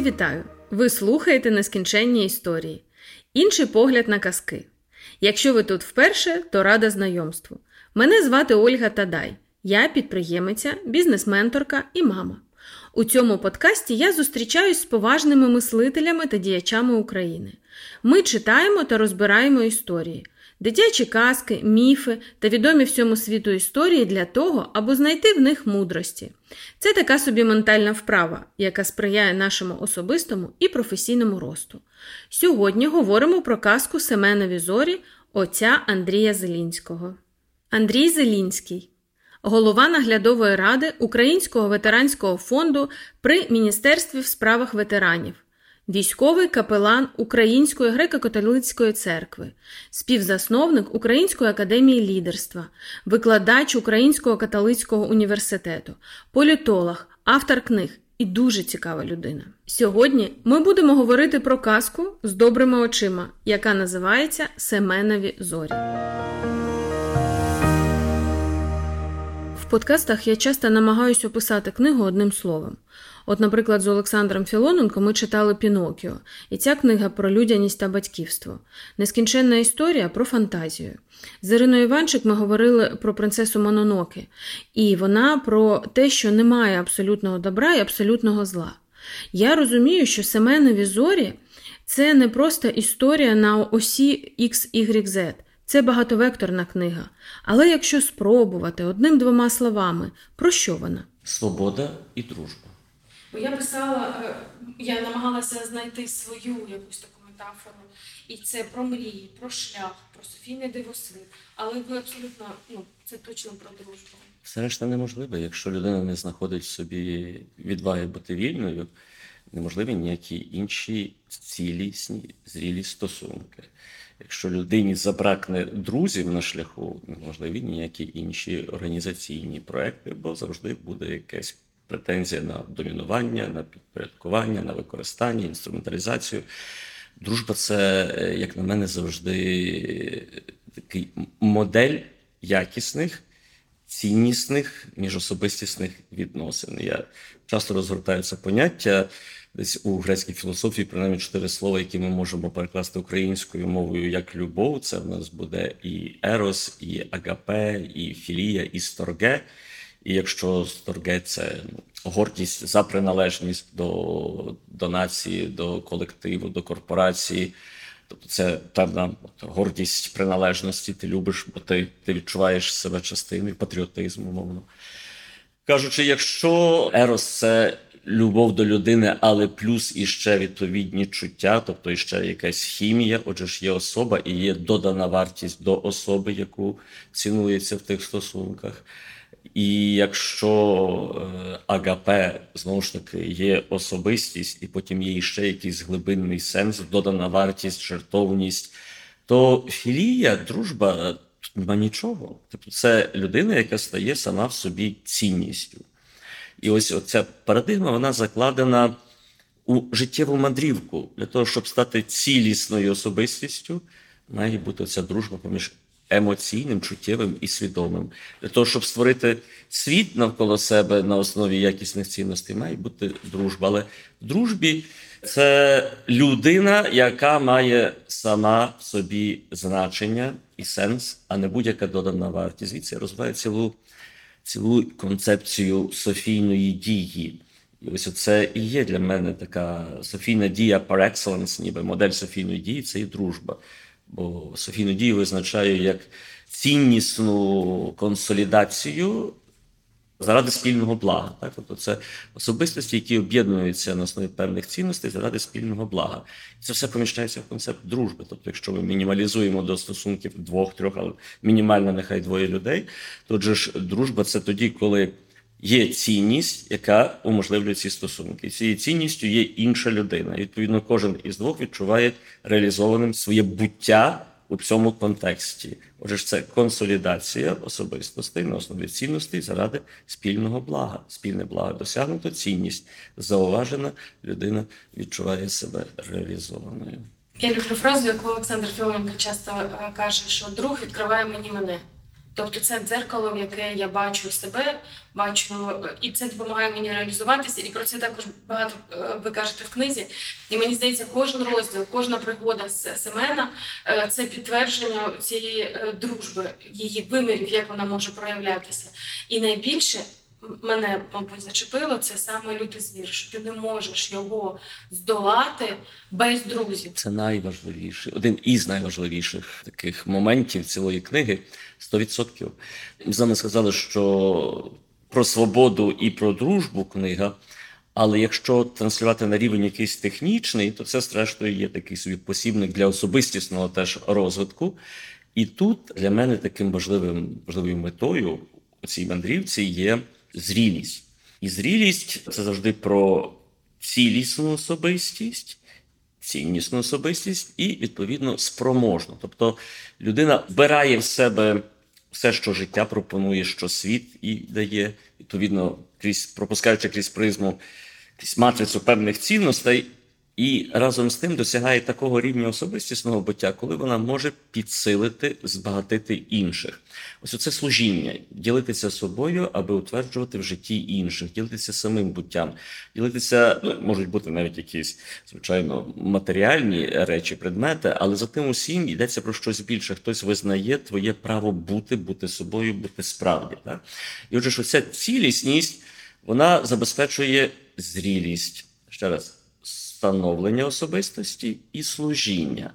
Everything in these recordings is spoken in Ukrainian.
Вітаю! Ви слухаєте нескінченні історії, інший погляд на казки. Якщо ви тут вперше, то рада знайомству. Мене звати Ольга Тадай, я підприємиця, бізнес-менторка і мама. У цьому подкасті я зустрічаюсь з поважними мислителями та діячами України. Ми читаємо та розбираємо історії, дитячі казки, міфи та відомі всьому світу історії для того, аби знайти в них мудрості. Це така собі ментальна вправа, яка сприяє нашому особистому і професійному росту. Сьогодні говоримо про казку Семена Візорі отця Андрія Зелінського. Андрій Зелінський. Голова наглядової ради Українського ветеранського фонду при Міністерстві в справах ветеранів, військовий капелан Української греко-католицької церкви, співзасновник Української академії лідерства, викладач Українського католицького університету, політолог, автор книг і дуже цікава людина. Сьогодні ми будемо говорити про казку з добрими очима, яка називається Семенові зорі. В подкастах я часто намагаюся описати книгу одним словом. От, наприклад, з Олександром Філоненко ми читали Пінокіо, і ця книга про людяність та батьківство, нескінченна історія про фантазію. З Іриною Іванчик ми говорили про принцесу Мононоки, і вона про те, що немає абсолютного добра і абсолютного зла. Я розумію, що Семенові зорі це не просто історія на осі XYZ, це багатовекторна книга. Але якщо спробувати одним-двома словами, про що вона? Свобода і дружба. Бо я писала, е, я намагалася знайти свою якусь таку метафору. І це про мрії, про шлях, про Софійний дивосвіт. Але ви абсолютно, ну, це точно про дружбу. Все решта неможливо. Якщо людина не знаходить собі відваги бути вільною, неможливі ніякі інші цілісні, зрілі стосунки. Якщо людині забракне друзів на шляху, неможливі ніякі інші організаційні проекти, бо завжди буде якась претензія на домінування, на підпорядкування, на використання, інструменталізацію. Дружба це, е, як на мене, завжди такий модель якісних, ціннісних, міжособистісних відносин. Я часто розгортаю це поняття. Десь у грецькій філософії принаймні чотири слова, які ми можемо перекласти українською мовою як любов. Це в нас буде і ерос, і агапе, і філія, і сторге. І якщо сторге це гордість за приналежність до, до нації, до колективу, до корпорації. Тобто це певна гордість приналежності, ти любиш, бо ти ти відчуваєш себе частиною патріотизму, мовно. Кажучи, якщо Ерос це любов до людини, але плюс іще відповідні чуття, тобто іще якась хімія, отже ж є особа і є додана вартість до особи, яку цінується в тих стосунках. І якщо е, АГП знову ж таки є особистість, і потім є ще якийсь глибинний сенс, додана вартість, жертовність, то філія, дружба нема нічого. Тобто це людина, яка стає сама в собі цінністю. І ось ця парадигма вона закладена у життєву мандрівку для того, щоб стати цілісною особистістю, має бути ця дружба поміж емоційним, чуттєвим і свідомим. Для того, щоб створити світ навколо себе на основі якісних цінностей, має бути дружба. Але в дружбі це людина, яка має сама в собі значення і сенс, а не будь-яка додана вартість. Звідси розвиває цілу, цілу концепцію софійної дії. І ось це і є для мене така софійна дія par excellence, ніби модель софійної дії це і дружба. Бо Софійну дію визначаю як ціннісну консолідацію заради спільного блага. Так? Тобто це особистості, які об'єднуються на основі певних цінностей заради спільного блага. І це все поміщається в концепт дружби. Тобто, якщо ми мінімалізуємо до стосунків двох-трьох, але мінімально нехай двоє людей, то ж дружба це тоді, коли. Є цінність, яка уможливлює ці стосунки. Цією цінністю є інша людина. Відповідно, кожен із двох відчуває реалізованим своє буття у цьому контексті. Отже, ж це консолідація особистостей на основі цінностей заради спільного блага. Спільне благо досягнуто, цінність зауважена, людина відчуває себе реалізованою. Я люблю фразу, яку Олександр Філоненко часто каже, що друг відкриває мені мене. Тобто це дзеркало, в яке я бачу себе, бачу, і це допомагає мені реалізуватися. І про це також багато е, ви кажете в книзі. І мені здається, кожен розділ, кожна пригода з Семена е, це підтвердження цієї е, дружби, її вимірів, як вона може проявлятися. І найбільше мене, мабуть, зачепило це саме лютий звір, що ти не можеш його здолати без друзів. Це найважливіший, один із найважливіших таких моментів цілої книги 100%. Ми сказали, що про свободу і про дружбу книга. Але якщо транслювати на рівень якийсь технічний, то це, зрештою, є такий собі посібник для особистісного теж розвитку. І тут для мене таким важливим важливою метою у цій мандрівці є зрілість. І зрілість це завжди про цілісну особистість, ціннісну особистість і, відповідно, спроможну. Тобто людина вбирає в себе все, що життя пропонує, що світ і дає, відповідно, крізь пропускаючи крізь призму, крізь матрицю певних цінностей. І разом з тим досягає такого рівня особистісного буття, коли вона може підсилити, збагатити інших. Ось оце служіння, ділитися собою, аби утверджувати в житті інших, ділитися самим буттям, ділитися, ну можуть бути навіть якісь звичайно матеріальні речі, предмети, але за тим усім йдеться про щось більше. Хтось визнає твоє право бути, бути собою, бути справді. Так? І отже, що ця цілісність вона забезпечує зрілість. Ще раз становлення особистості і служіння.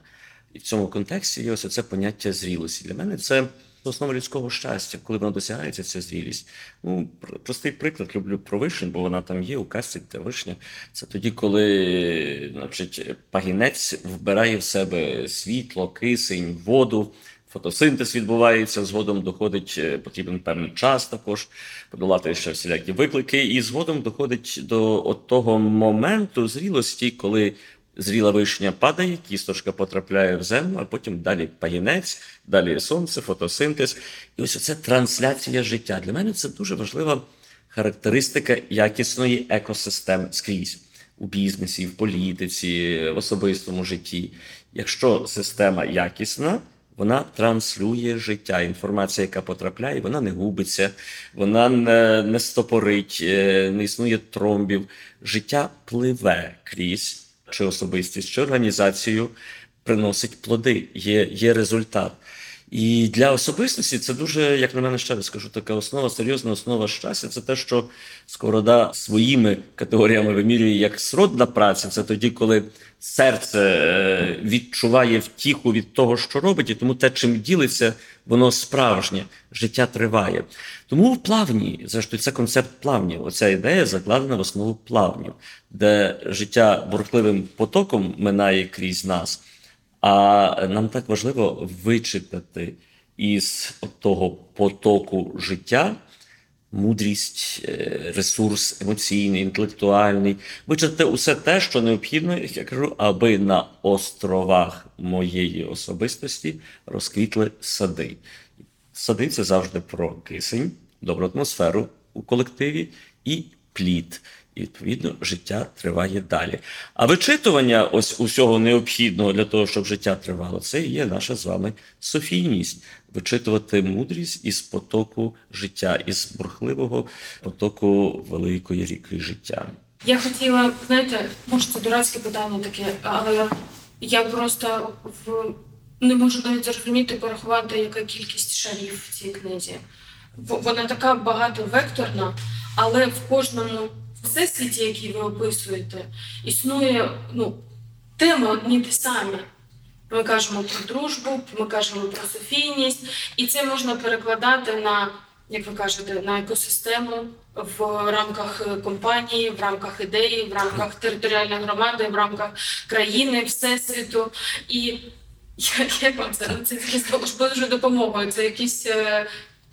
І в цьому контексті є ось це поняття зрілості. Для мене це основа людського щастя, коли вона досягається ця зрілість. Ну, простий приклад люблю про вишень, бо вона там є у касті та вишня. Це тоді, коли значить, пагінець вбирає в себе світло, кисень, воду фотосинтез відбувається, згодом доходить, е, потрібен певний час також подолати ще всілякі виклики, і згодом доходить до от того моменту зрілості, коли зріла вишня падає, кісточка потрапляє в землю, а потім далі пагінець, далі сонце, фотосинтез. І ось це трансляція життя. Для мене це дуже важлива характеристика якісної екосистеми скрізь. У бізнесі, в політиці, в особистому житті. Якщо система якісна, вона транслює життя. Інформація, яка потрапляє, вона не губиться, вона не не стопорить, е, не існує тромбів. Життя пливе крізь чи особистість, чи організацію приносить плоди, є, є результат. І для особистості це дуже, як на мене ще раз скажу, така основа, серйозна основа щастя. Це те, що Сковорода своїми категоріями вимірює як сродна праця. Це тоді, коли серце е, відчуває втіху від того, що робить, і тому те, чим ділиться, воно справжнє, життя триває. Тому в плавні, зрештою, це концепт плавнів. Оця ідея закладена в основу плавнів, де життя бурхливим потоком минає крізь нас. А нам так важливо вичитати із того потоку життя мудрість, е, ресурс емоційний, інтелектуальний, вичитати усе те, що необхідно, як я кажу, аби на островах моєї особистості розквітли сади. Сади це завжди про кисень, добру атмосферу у колективі і плід. І відповідно життя триває далі. А вичитування ось усього необхідного для того, щоб життя тривало, це є наша з вами софійність. Вичитувати мудрість із потоку життя, із бурхливого потоку великої ріки життя. Я хотіла, знаєте, може це дурацьке питання таке, але я просто в не можу навіть зрозуміти, порахувати, яка кількість шарів в цій книзі. Вона така багатовекторна, але в кожному всесвіті, який ви описуєте, існує ну, теми одні ті самі. Ми кажемо про дружбу, ми кажемо про софійність, і це можна перекладати на, як ви кажете, на екосистему в рамках компанії, в рамках ідеї, в рамках територіальної громади, в рамках країни, всесвіту. І як вам це? Це якісь дуже допомогою. Це якісь е,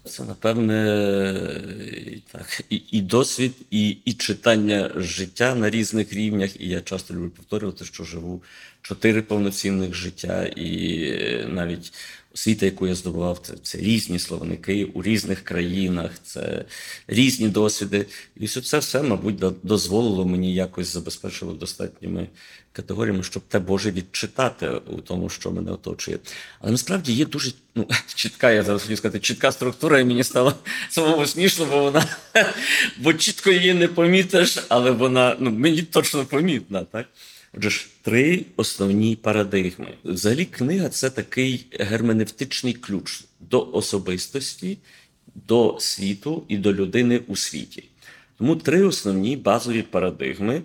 це, напевне, так, і і досвід, і і читання життя на різних рівнях. І я часто люблю повторювати, що живу чотири повноцінних життя, і е, навіть освіта, яку я здобував, це, це різні словники у різних країнах, це різні досвіди. І все це все, мабуть, дозволило мені якось забезпечило достатніми категоріями, щоб те Боже відчитати у тому, що мене оточує. Але насправді є дуже ну, чітка, я зараз хотів сказати, чітка структура, і мені стало самому смішно, бо вона бо чітко її не помітиш, але вона ну, мені точно помітна. так? Отже ж, три основні парадигми. Взагалі, книга це такий герменевтичний ключ до особистості, до світу і до людини у світі. Тому три основні базові парадигми.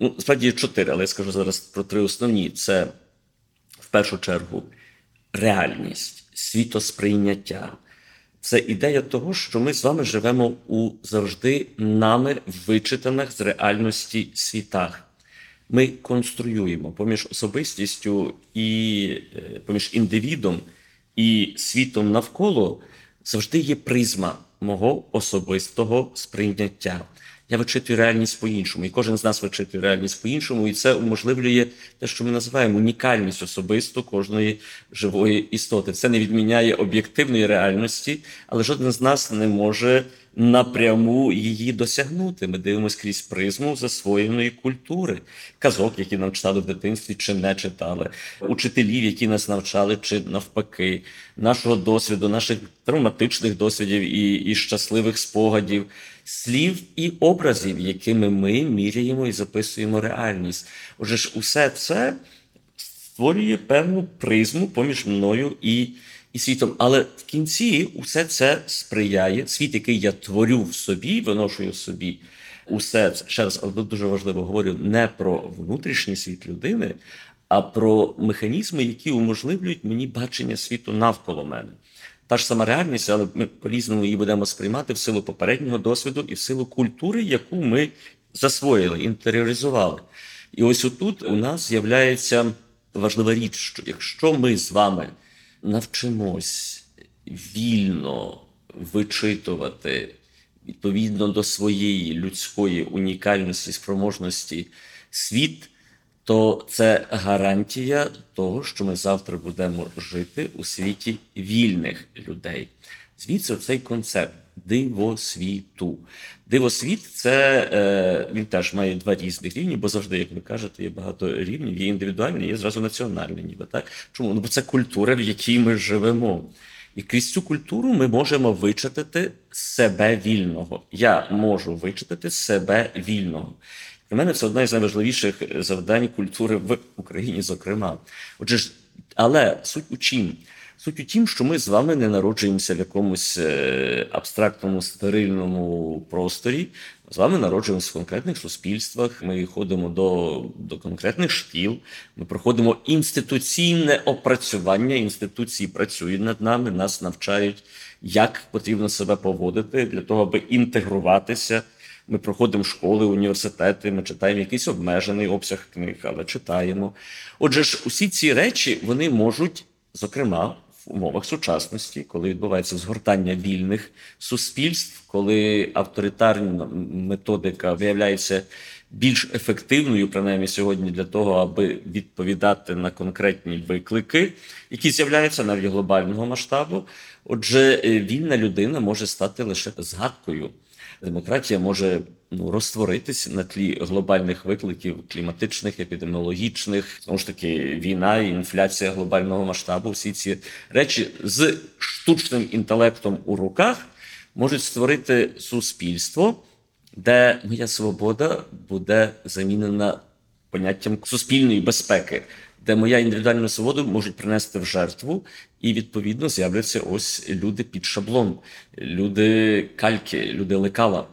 Ну, справді чотири, але я скажу зараз про три основні: це в першу чергу реальність, світосприйняття. Це ідея того, що ми з вами живемо у завжди нами вичитаних з реальності світах ми конструюємо поміж особистістю і е, поміж індивідом і світом навколо завжди є призма мого особистого сприйняття. Я вичитую реальність по-іншому, і кожен з нас вичитує реальність по-іншому, і це уможливлює те, що ми називаємо унікальність особисто кожної живої істоти. Це не відміняє об'єктивної реальності, але жоден з нас не може напряму її досягнути. Ми дивимося крізь призму засвоєної культури, казок, які нам читали в дитинстві, чи не читали, учителів, які нас навчали, чи навпаки, нашого досвіду, наших травматичних досвідів і, і щасливих спогадів. Слів і образів, якими ми міряємо і записуємо реальність. Отже ж, усе це створює певну призму поміж мною і і світом. Але в кінці усе це сприяє. Світ, який я творю в собі, виношую в собі. Усе це ще раз, але дуже важливо говорю не про внутрішній світ людини, а про механізми, які уможливлюють мені бачення світу навколо мене. Та ж сама реальність, але ми по-різному її будемо сприймати в силу попереднього досвіду і в силу культури, яку ми засвоїли, інтеріоризували. І ось отут у нас з'являється важлива річ, що якщо ми з вами навчимось вільно вичитувати відповідно до своєї людської унікальності, спроможності світ, то це гарантія того, що ми завтра будемо жити у світі вільних людей. Звідси цей концепт дивосвіту. Дивосвіт це е, він теж має два різних рівні, бо завжди, як ви кажете, є багато рівнів, є індивідуальні, є зразу національні, ніби так. Чому? Ну бо це культура, в якій ми живемо. І крізь цю культуру ми можемо вичитати себе вільного. Я можу вичитати себе вільного. Для мене це одне з найважливіших завдань культури в Україні, зокрема. Отже, ж, але суть у чим? Суть у тім, що ми з вами не народжуємося в якомусь е, абстрактному стерильному просторі. З вами народжуємося в конкретних суспільствах. Ми ходимо до до конкретних шкіл, ми проходимо інституційне опрацювання. Інституції працюють над нами, нас навчають, як потрібно себе поводити для того, аби інтегруватися. Ми проходимо школи, університети, ми читаємо якийсь обмежений обсяг книг, але читаємо. Отже, ж, усі ці речі вони можуть, зокрема умовах сучасності, коли відбувається згортання вільних суспільств, коли авторитарна методика виявляється більш ефективною, принаймні сьогодні, для того, аби відповідати на конкретні виклики, які з'являються навіть глобального масштабу. Отже, е, вільна людина може стати лише згадкою. Демократія може ну розтворитись на тлі глобальних викликів кліматичних, епідеміологічних, знову ж таки, війна, інфляція глобального масштабу. Всі ці речі з штучним інтелектом у руках можуть створити суспільство, де моя свобода буде замінена поняттям суспільної безпеки. Де моя індивідуальна свобода можуть принести в жертву, і відповідно з'являться ось люди під шаблон, люди кальки, люди лекала.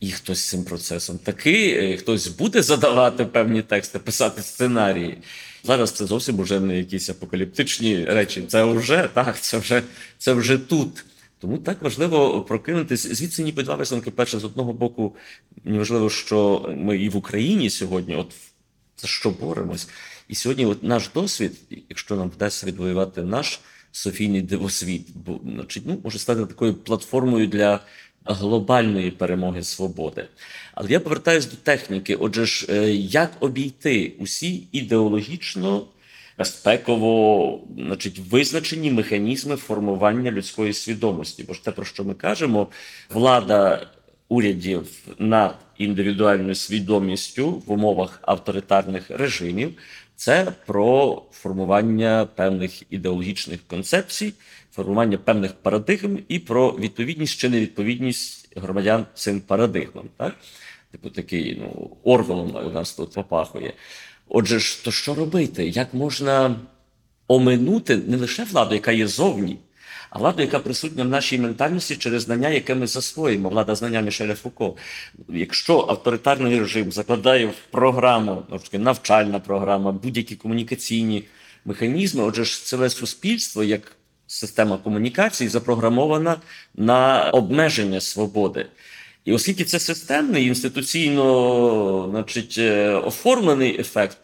І хтось цим процесом такий, е, хтось буде задавати певні тексти, писати сценарії. Зараз це зовсім вже не якісь апокаліптичні речі. Це вже так, це вже це вже тут. Тому так важливо прокинутися. Звідси ніби два висновки. Перше, з одного боку, важливо, що ми і в Україні сьогодні, от за що боремось. І сьогодні, от наш досвід, якщо нам вдасться відвоювати наш Софійний дивосвіт, бо значить, ну, може стати такою платформою для глобальної перемоги свободи. Але я повертаюся до техніки. Отже, ж, е, як обійти усі ідеологічно безпеково значить, визначені механізми формування людської свідомості? Бо ж те, про що ми кажемо, влада урядів над індивідуальною свідомістю в умовах авторитарних режимів. Це про формування певних ідеологічних концепцій, формування певних парадигм і про відповідність чи невідповідність громадян цим парадигмам. Так? Типу такий ну, Орвелом у нас тут попахує. Отже, ж, то що робити? Як можна оминути не лише владу, яка є зовні, а владу, яка присутня в нашій ментальності через знання, яке ми засвоїмо, влада знання Мішеля Фуко. Якщо авторитарний режим закладає в програму, навчальна програма, будь-які комунікаційні механізми, отже ж ціле суспільство як система комунікації запрограмована на обмеження свободи. І оскільки це системний інституційно значить, е, оформлений ефект,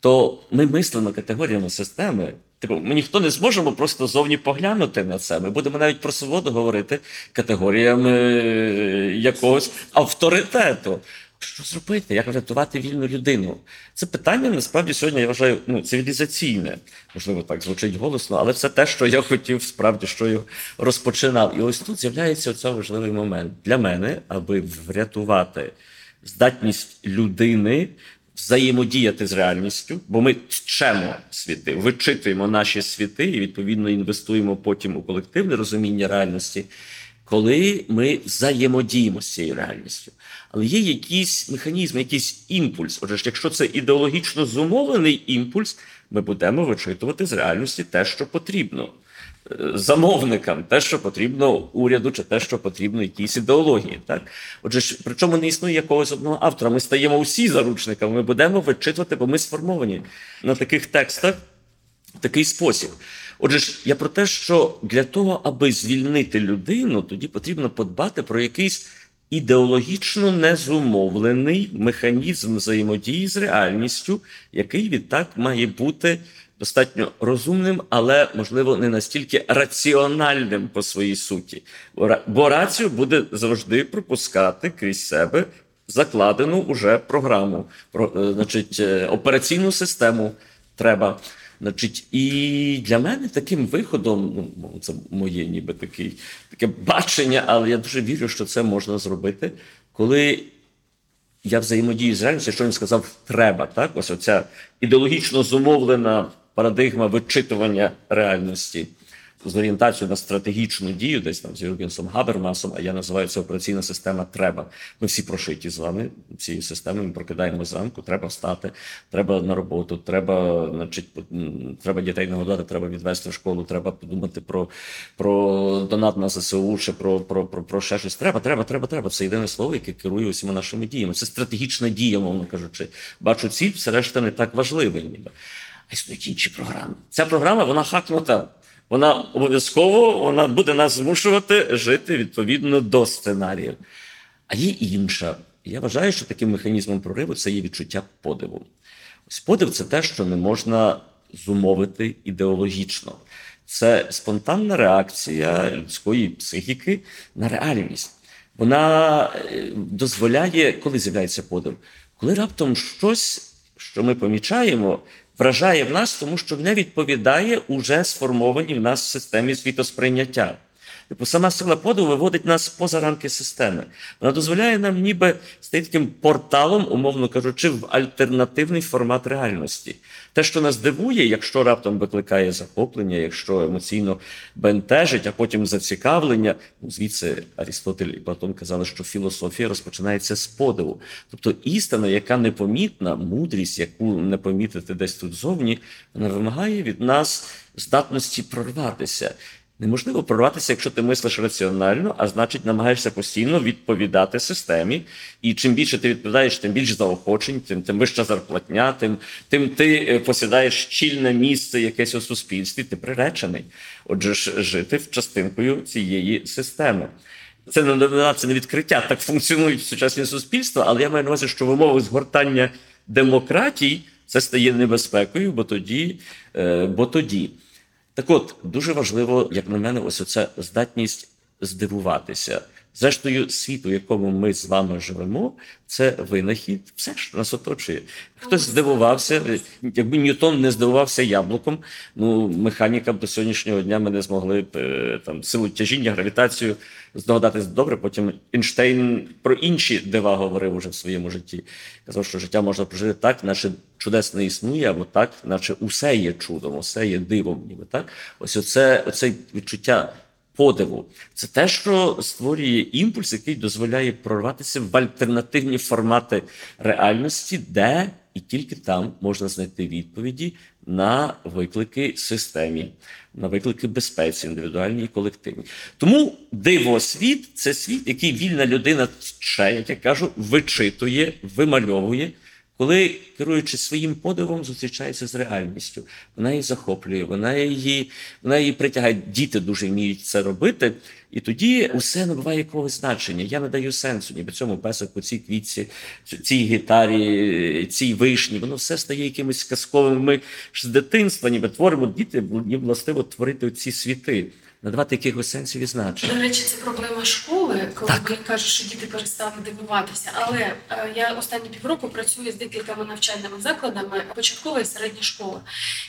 то ми мислимо категоріями системи. Типу, ми ніхто не зможемо просто зовні поглянути на це. Ми будемо навіть про свободу говорити категоріями е, якогось авторитету. Що зробити? Як врятувати вільну людину? Це питання насправді сьогодні я вважаю ну, цивілізаційне. Можливо, так звучить голосно, але це те, що я хотів справді що я розпочинав. І ось тут з'являється оцей важливий момент для мене, аби врятувати здатність людини взаємодіяти з реальністю, бо ми вчемо світи, вичитуємо наші світи і відповідно інвестуємо потім у колективне розуміння реальності, коли ми взаємодіємо з цією реальністю. Але є якийсь механізм, якийсь імпульс. Отже, якщо це ідеологічно зумовлений імпульс, ми будемо вичитувати з реальності те, що потрібно замовникам те, що потрібно уряду, чи те, що потрібно якійсь ідеології. Так? Отже, причому не існує якогось одного автора. Ми стаємо усі заручниками, ми будемо вичитувати, бо ми сформовані на таких текстах в такий спосіб. Отже, я про те, що для того, аби звільнити людину, тоді потрібно подбати про якийсь ідеологічно незумовлений механізм взаємодії з реальністю, який відтак має бути достатньо розумним, але можливо не настільки раціональним по своїй суті. Бо рацію буде завжди пропускати крізь себе закладену уже програму, про, е, значить, е, операційну систему треба. Значить, і для мене таким виходом, ну це моє ніби такий, таке бачення, але я дуже вірю, що це можна зробити, коли я взаємодію з реальністю, що він сказав, треба. Так, ось оця ідеологічно зумовлена парадигма вичитування реальності з орієнтацією на стратегічну дію, десь там з Юргенсом Габермасом, а я називаю це операційна система треба. Ми всі прошиті з вами цією системою. Ми прокидаємо зранку, треба встати, треба на роботу, треба, значить, треба дітей нагодати, треба відвести в школу, треба подумати про про донат на ЗСУ чи про про, про, про ще щось. Треба, треба, треба, треба. Це єдине слово, яке керує усіма нашими діями. Це стратегічна дія, мовно кажучи. Бачу ціль, все решта не так важливе, ніби а існують інші програми. Ця програма вона хакнута. Вона обов'язково вона буде нас змушувати жити відповідно до сценаріїв. А є інша. Я вважаю, що таким механізмом прориву це є відчуття подиву. Ось подив це те, що не можна зумовити ідеологічно. Це спонтанна реакція людської психіки на реальність. Вона е, дозволяє, коли з'являється подив, коли раптом щось, що ми помічаємо, вражає в нас, тому що не відповідає уже сформованій в нас системі світосприйняття. Типу, сама сила подиву виводить нас поза рамки системи. Вона дозволяє нам ніби стати таким порталом, умовно кажучи, в альтернативний формат реальності. Те, що нас дивує, якщо раптом викликає захоплення, якщо емоційно бентежить, а потім зацікавлення, ну, звідси Арістотель і Платон казали, що філософія розпочинається з подиву. Тобто істина, яка непомітна, мудрість, яку не помітити десь тут зовні, вона вимагає від нас здатності прорватися. Неможливо прорватися, якщо ти мислиш раціонально, а значить, намагаєшся постійно відповідати системі. І чим більше ти відповідаєш, тим більше заохочень, тим тим вища зарплатня, тим тим ти е, посідаєш щільне місце якесь у суспільстві, ти приречений. Отже, ж жити в частинкою цієї системи. Це не новина, це не відкриття. Так функціонують сучасні суспільства, але я маю на увазі, що в умовах згортання демократій це стає небезпекою, бо тоді, е, бо тоді. Так от дуже важливо, як на мене, ось оця здатність здивуватися, Зрештою, світ, у якому ми з вами живемо, це винахід, все що нас оточує. Хтось здивувався, якби Ньютон не здивувався яблуком. Ну, механікам до сьогоднішнього дня ми не змогли б е, там силу тяжіння, гравітацію здогадатись добре. Потім Ейнштейн про інші дива говорив уже в своєму житті. Казав, що життя можна прожити так, наче чудес не існує, або так, наче усе є чудом, усе є дивом. Ніби так. Ось оце, оце відчуття подиву. Це те, що створює імпульс, який дозволяє прорватися в альтернативні формати реальності, де і тільки там можна знайти відповіді на виклики системі, на виклики безпеці, індивідуальній і колективній. Тому диво світ це світ, який вільна людина ще, як я кажу, вичитує, вимальовує коли, керуючи своїм подивом, зустрічається з реальністю, вона її захоплює, вона її вона її притягає. Діти дуже вміють це робити, і тоді усе набуває якогось значення. Я не даю сенсу, ніби цьому песику, цій квітці, цій гітарі, цій вишні. Воно все стає якимось казковим. Ми ж з дитинства, ніби творимо діти, їм властиво творити ці світи надавати якихось сенсів і значень. До речі, це проблема школи, коли так. кажуть, що діти перестали дивуватися. Але е, я останні півроку працюю з декількома навчальними закладами, початкова і середня школа.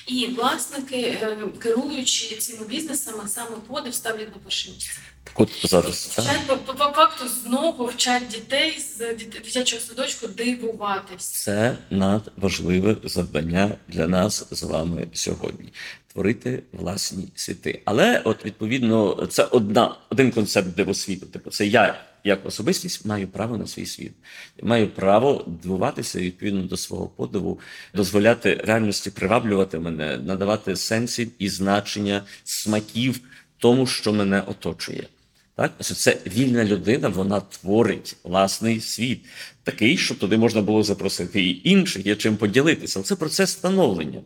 І власники, е, керуючи цими бізнесами, саме подив ставлять на перше місце. От зараз вчать, по, по факту знову вчать дітей з дитячого садочку дивуватись. Це надважливе завдання для нас з вами сьогодні творити власні світи. Але, от відповідно, це одна один концепт дивосвіту. Типу, це я як особистість маю право на свій світ, маю право дивуватися відповідно до свого подиву, дозволяти реальності приваблювати мене, надавати сенсів і значення смаків тому, що мене оточує. Так, ось це вільна людина, вона творить власний світ, такий, щоб туди можна було запросити і інших, є чим поділитися. Це процес становлення.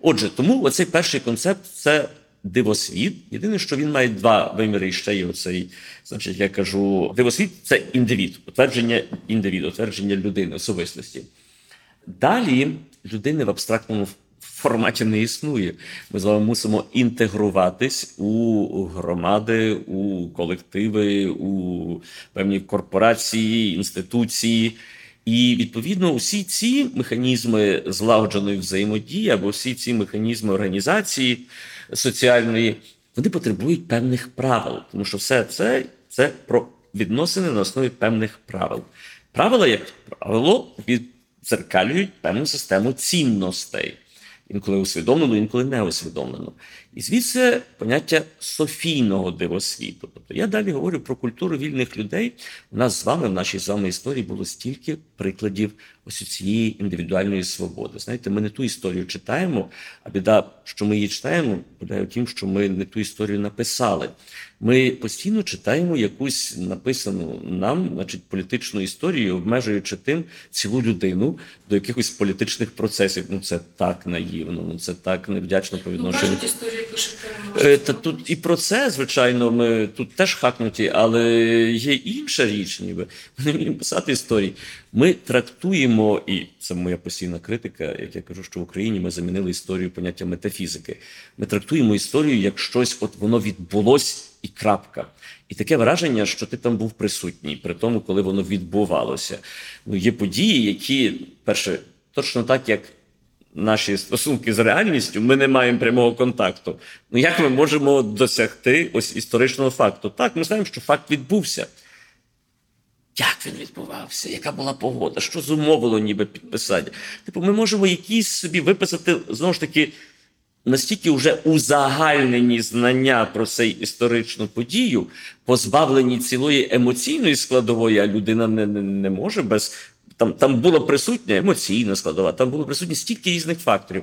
Отже, тому оцей перший концепт це дивосвіт. Єдине, що він має два виміри, і ще є оцей, значить, я кажу, дивосвіт це індивід, утвердження індивіду, утвердження людини, особистості. Далі людини в абстрактному форматі не існує. Ми з вами мусимо інтегруватись у громади, у колективи, у певні корпорації, інституції. І відповідно усі ці механізми злагодженої взаємодії або всі ці механізми організації соціальної вони потребують певних правил, тому що все це це про відносини на основі певних правил. Правила, як правило, відзеркалюють певну систему цінностей інколи усвідомлено, інколи не усвідомлено. І звідси поняття софійного дивосвіту. Тобто я далі говорю про культуру вільних людей. У нас з вами, в нашій з вами історії, було стільки прикладів ось цієї індивідуальної свободи. Знаєте, ми не ту історію читаємо, а біда, що ми її читаємо, полягає в тім, що ми не ту історію написали. Ми постійно читаємо якусь написану нам, значить, політичну історію, обмежуючи тим цілу людину до якихось політичних процесів. Ну це так наївно, ну це так невдячно по відношенню. Ну, історії е, Та тут і про це, звичайно, ми тут теж хакнуті, але є інша річ, ніби ми не вміємо писати історії. Ми трактуємо, і це моя постійна критика, як я кажу, що в Україні ми замінили історію поняття метафізики. Ми трактуємо історію як щось, от воно відбулось і крапка. І таке враження, що ти там був присутній, при тому, коли воно відбувалося. Ну, Є події, які, перше, точно так, як наші стосунки з реальністю, ми не маємо прямого контакту. Ну як ми можемо досягти ось історичного факту? Так, ми знаємо, що факт відбувся. Як він відбувався? Яка була погода? Що зумовило ніби підписання? Типу, ми можемо якісь собі виписати знову ж таки настільки вже узагальнені знання про цей історичну подію, позбавлені цілої емоційної складової, а людина не, не, не може без. Там там була присутня емоційна складова, там було присутні стільки різних факторів.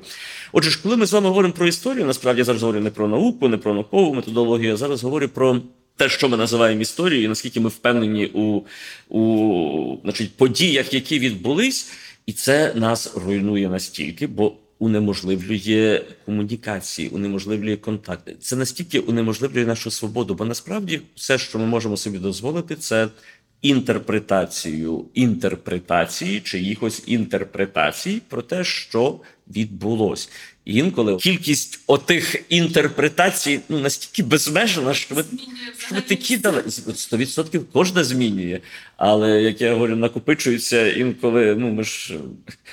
Отже, ж, коли ми з вами говоримо про історію, насправді я зараз говорю не про науку, не про наукову методологію, я зараз говорю про те, що ми називаємо історією, і наскільки ми впевнені у у значить, подіях, які відбулись, і це нас руйнує настільки, бо унеможливлює комунікації, унеможливлює контакти. Це настільки унеможливлює нашу свободу, бо насправді все, що ми можемо собі дозволити, це інтерпретацію інтерпретації чи якось інтерпретації про те, що відбулось. І інколи кількість отих інтерпретацій ну настільки безмежна, що ви, що ви такі дали 100% кожна змінює. Але як я говорю, накопичується інколи. Ну ми ж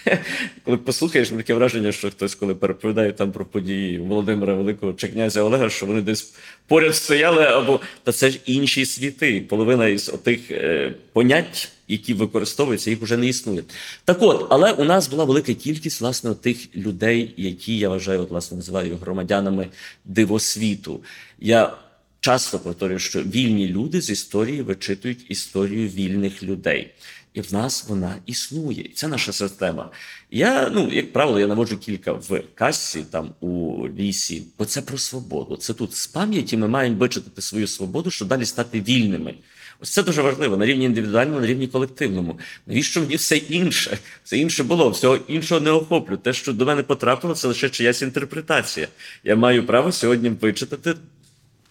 коли послухаєш, таке враження, що хтось, коли переповідає там про події Володимира Великого чи князя Олега, що вони десь поряд стояли, або та це ж інші світи. Половина із отих е, понять які використовуються, їх вже не існує. Так от, але у нас була велика кількість власне тих людей, які я вважаю, власне, називаю громадянами дивосвіту. Я часто повторюю, що вільні люди з історії вичитують історію вільних людей. І в нас вона існує. Це наша система. Я, ну, як правило, я наводжу кілька в касі, там у лісі, бо це про свободу. Це тут з пам'яті ми маємо вичитати свою свободу, щоб далі стати вільними. Це дуже важливо на рівні індивідуальному, на рівні колективному. Навіщо мені все інше? Все інше було, всього іншого не охоплю. Те, що до мене потрапило, це лише чиясь інтерпретація. Я маю право сьогодні вичитати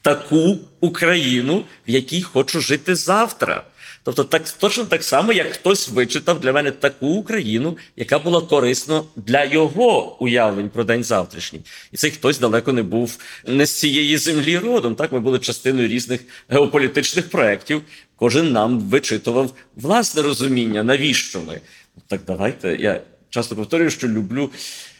таку Україну, в якій хочу жити завтра. Тобто, так точно так само, як хтось вичитав для мене таку Україну, яка була корисна для його уявлень про день завтрашній, і цей хтось далеко не був не з цієї землі родом. Так ми були частиною різних геополітичних проєктів. Кожен нам вичитував власне розуміння, навіщо ми так. Давайте я часто повторюю, що люблю.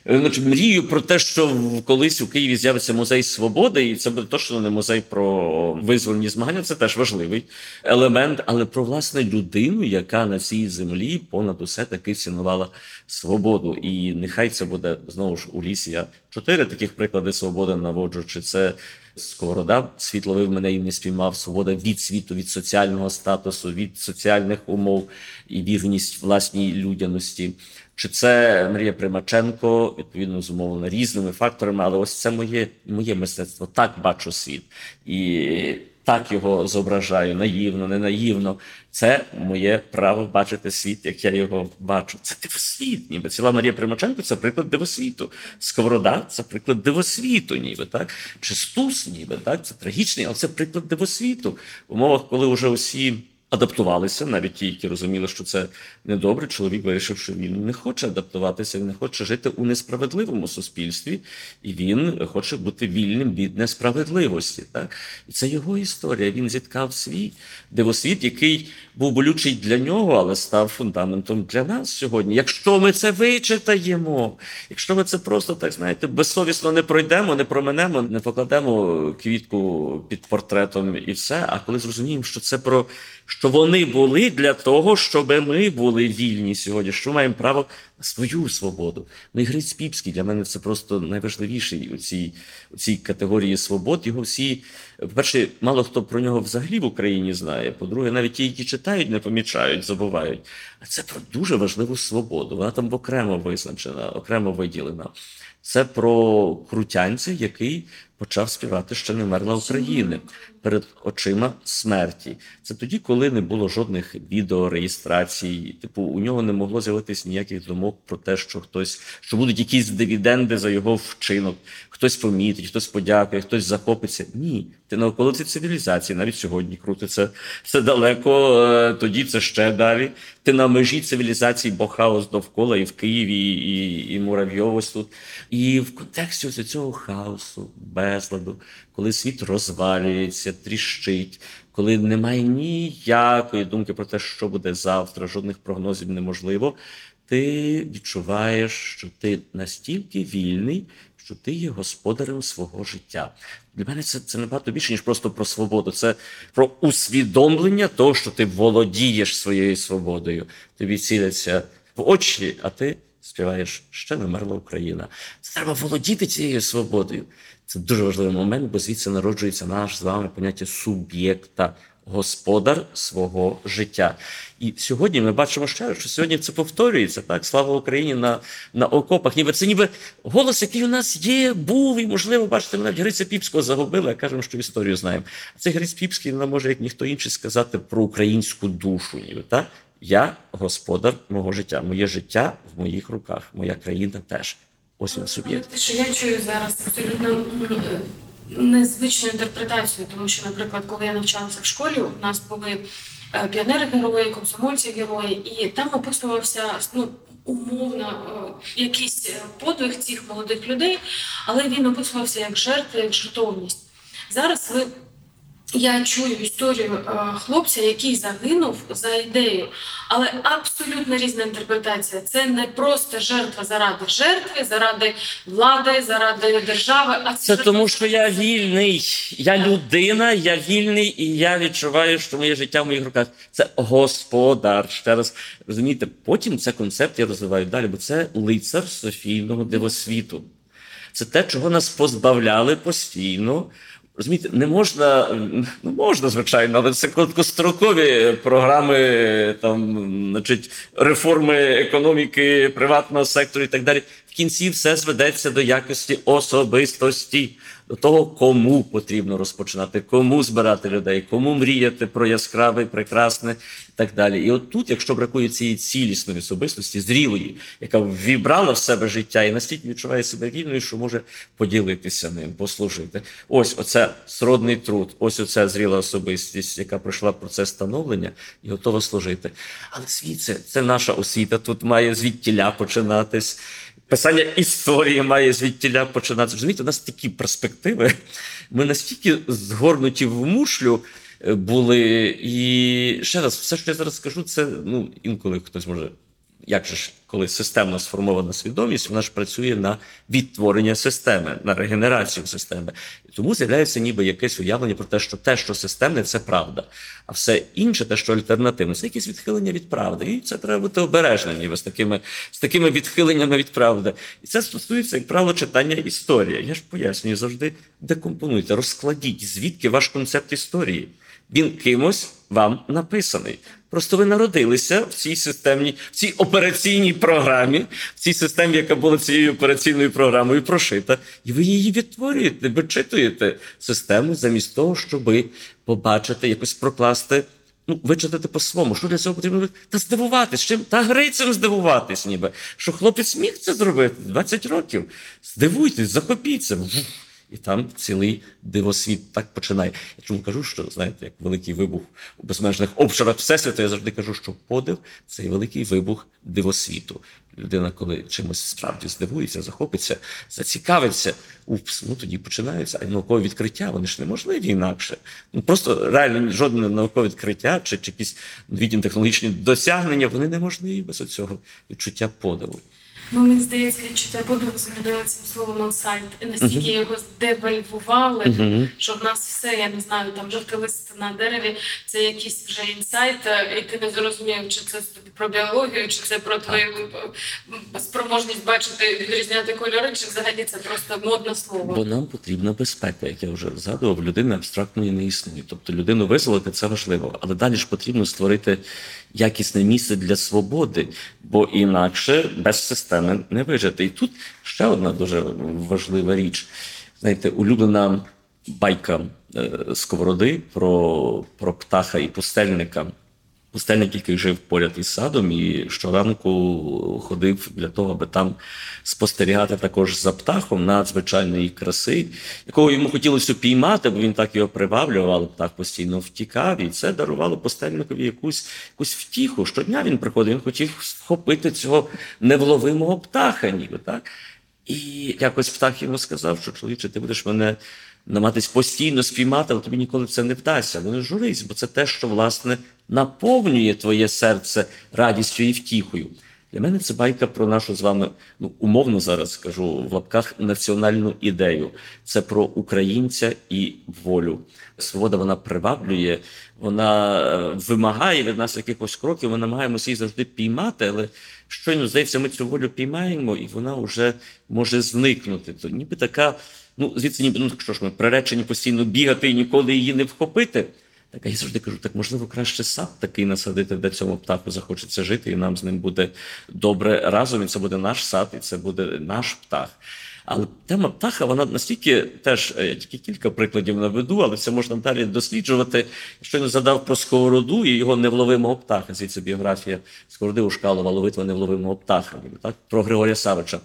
Е, значить, мрію про те, що колись у Києві з'явиться музей свободи, і це буде точно не музей про визвольні змагання. Це теж важливий елемент, але про власне людину, яка на цій землі понад усе таки цінувала свободу. І нехай це буде знову ж у лісі. Я чотири таких приклади свободи наводжу. Чи це Сковорода світ ловив мене і не спіймав свобода від світу, від соціального статусу, від соціальних умов і вірність власній людяності. Чи це Марія Примаченко, відповідно зумовлена різними факторами, але ось це моє моє мистецтво. Так бачу світ і так його зображаю наївно, не наївно. Це моє право бачити світ, як я його бачу. Це дивосвіт, ніби ціла Марія Примаченко це приклад дивосвіту. Сковорода це приклад дивосвіту, ніби так. Чи Стус, ніби так. Це трагічний, але це приклад дивосвіту в умовах, коли вже усі адаптувалися, навіть ті, які розуміли, що це недобре. Чоловік вирішив, що він не хоче адаптуватися, він не хоче жити у несправедливому суспільстві, і він хоче бути вільним від несправедливості. Так? І це його історія. Він зіткав свій дивосвіт, який був болючий для нього, але став фундаментом для нас сьогодні. Якщо ми це вичитаємо, якщо ми це просто так знаєте, безсовісно не пройдемо, не променемо, не покладемо квітку під портретом і все. А коли зрозуміємо, що це про що вони були для того, щоб ми були вільні сьогодні, що маємо право на свою свободу. Ну і Гриць Піпський для мене це просто найважливіший у цій у цій категорії свобод. Його всі, по-перше, мало хто про нього взагалі в Україні знає. По-друге, навіть ті, які читають, не помічають, забувають. А це про дуже важливу свободу. Вона там окремо визначена, окремо виділена. Це про крутянця, який почав співати ще не мерла України перед очима смерті. Це тоді, коли не було жодних відеореєстрацій. Типу, у нього не могло з'явитись ніяких думок про те, що хтось що будуть якісь дивіденди за його вчинок, хтось помітить, хтось подякує, хтось захопиться. Ні, ти на околиці цивілізації, навіть сьогодні крутиться це далеко. Е, тоді це ще далі. Ти на межі цивілізації, бо хаос довкола і в Києві, і і Муравйовось тут. І в контексті ось цього хаосу, безладу, коли світ розвалюється, тріщить, коли немає ніякої думки про те, що буде завтра, жодних прогнозів неможливо. Ти відчуваєш, що ти настільки вільний, що ти є господарем свого життя. Для мене це це набагато більше, ніж просто про свободу. Це про усвідомлення того, що ти володієш своєю свободою. Тобі ціляться в очі, а ти співаєш ще не мерла Україна. Це треба володіти цією свободою. Це дуже важливий момент, бо звідси народжується наш з вами поняття суб'єкта, господар свого життя. І сьогодні ми бачимо ще, що сьогодні це повторюється. Так, слава Україні на на окопах. Ніби це ніби голос, який у нас є, був, і можливо, бачите, ми навіть Гриця Піпського загубили, а кажемо, що історію знаємо. А цей Гриць Піпський нам може, як ніхто інший, сказати про українську душу. Ніби так. Я господар мого життя. Моє життя в моїх руках, моя країна теж. Ось він суб'єкт. Те, що я чую зараз, абсолютно незвичну інтерпретацію, тому що, наприклад, коли я навчалася в школі, у нас були е, піонери герої, комсомольці герої, і там описувався ну, умовно е, якийсь е, подвиг цих молодих людей, але він описувався як жертва, як жертовність. Зараз ви я чую історію е, хлопця, який загинув за ідею, але абсолютно різна інтерпретація. Це не просто жертва заради жертви, заради влади, заради держави. А Це тому, що я вільний. Я людина, я вільний, і я відчуваю, що моє життя в моїх руках це господар. Ще раз розумієте, потім це концепт я розвиваю далі, бо це лицар Софійного дивосвіту. Це те, чого нас позбавляли постійно. Розумієте, не можна, ну можна, звичайно, але це короткострокові програми, там, значить, реформи економіки, приватного сектору і так далі. В кінці все зведеться до якості особистості, до того, кому потрібно розпочинати, кому збирати людей, кому мріяти про яскраве, прекрасне і так далі. І от тут, якщо бракує цієї цілісної особистості, зрілої, яка ввібрала в себе життя і настільки відчуває себе вільною, що може поділитися ним, послужити. Ось оце сродний труд, ось оця зріла особистість, яка пройшла процес становлення і готова служити. Але світ це, це наша освіта, тут має звідтіля починатись. Писання історії має звідтіля починатися. Розумієте, у нас такі перспективи. Ми настільки згорнуті в мушлю е, були. І ще раз, все, що я зараз скажу, це ну, інколи хтось може. Як же ж, коли системно сформована свідомість, вона ж працює на відтворення системи, на регенерацію системи. Тому з'являється ніби якесь уявлення про те, що те, що системне, це правда. А все інше, те, що альтернативне, це якесь відхилення від правди. І це треба бути обережним ніби з такими, з такими відхиленнями від правди. І це стосується, як правило, читання історії. Я ж пояснюю завжди декомпонуйте, розкладіть, звідки ваш концепт історії. Він кимось вам написаний. Просто ви народилися в цій системній, в цій операційній програмі, в цій системі, яка була цією операційною програмою прошита, і ви її відтворюєте, вичитуєте систему замість того, щоб побачити, якось прокласти. Ну, вичитати по-своєму, що для цього потрібно та здивуватись, чим? Та грицем здивуватись, ніби. Що хлопець міг це зробити? 20 років. Здивуйтесь, захопіться. І там цілий дивосвіт так починає. Я чому кажу, що знаєте, як великий вибух у безмежних обширах всесвіту, я завжди кажу, що подив це великий вибух дивосвіту. Людина, коли чимось справді здивується, захопиться, зацікавиться, упс, ну тоді починаються. А наукові відкриття, вони ж неможливі інакше. Ну просто реально жодне наукове відкриття чи, чи якісь новітні технологічні досягнення, вони неможливі без цього відчуття подиву. Ну, мені здається, відчуття подиву замінили цим словом онсайт. І настільки Мгм. його здевальвували, Мгм. що в нас все, я не знаю, там жовтий лист на дереві, це якийсь вже інсайт, і ти не зрозумів, чи це про біологію, чи це про твою е, спроможність бачити, відрізняти кольори, чи взагалі це просто модне слово. Бо нам потрібна безпека, як я вже згадував, людини абстрактної не існує. Тобто людину визволити це важливо, але далі ж потрібно створити якісне місце для свободи, бо інакше без системи не вижити. І тут ще одна дуже важлива річ. Знаєте, улюблена байка е, Сковороди про, про птаха і пустельника. Пустельник, який жив поряд із садом, і щоранку ходив для того, аби там спостерігати також за птахом надзвичайної краси, якого йому хотілося піймати, бо він так його приваблював, птах постійно втікав, і це дарувало пустельникові якусь, якусь втіху. Щодня він приходив, він хотів схопити цього невловимого птаха, ніби так. І якось птах йому сказав, що чоловіче, ти будеш мене намагатись постійно спіймати, але тобі ніколи це не вдасться. Але не журись, бо це те, що власне наповнює твоє серце радістю і втіхою. Для мене це байка про нашу з вами, ну умовно зараз скажу в лапках національну ідею. Це про українця і волю. Свобода вона приваблює, вона е, вимагає від нас якихось кроків. Ми намагаємося її завжди піймати, але щойно здається, ми цю волю піймаємо, і вона вже може зникнути. То ніби така, ну звідси, ніби ну що ж ми приречені постійно бігати і ніколи її не вхопити. Так а я завжди кажу, так можливо, краще сад такий насадити, де цьому птаху захочеться жити, і нам з ним буде добре разом. І це буде наш сад, і це буде наш птах. Але тема птаха, вона настільки теж е, я тільки кілька прикладів наведу, але це можна далі досліджувати. Щойно задав про сковороду і його невловимого птаха. Звідси біографія Сковороди Ушкалова, ловитва невловимого птаха. Так, про Григорія Савича.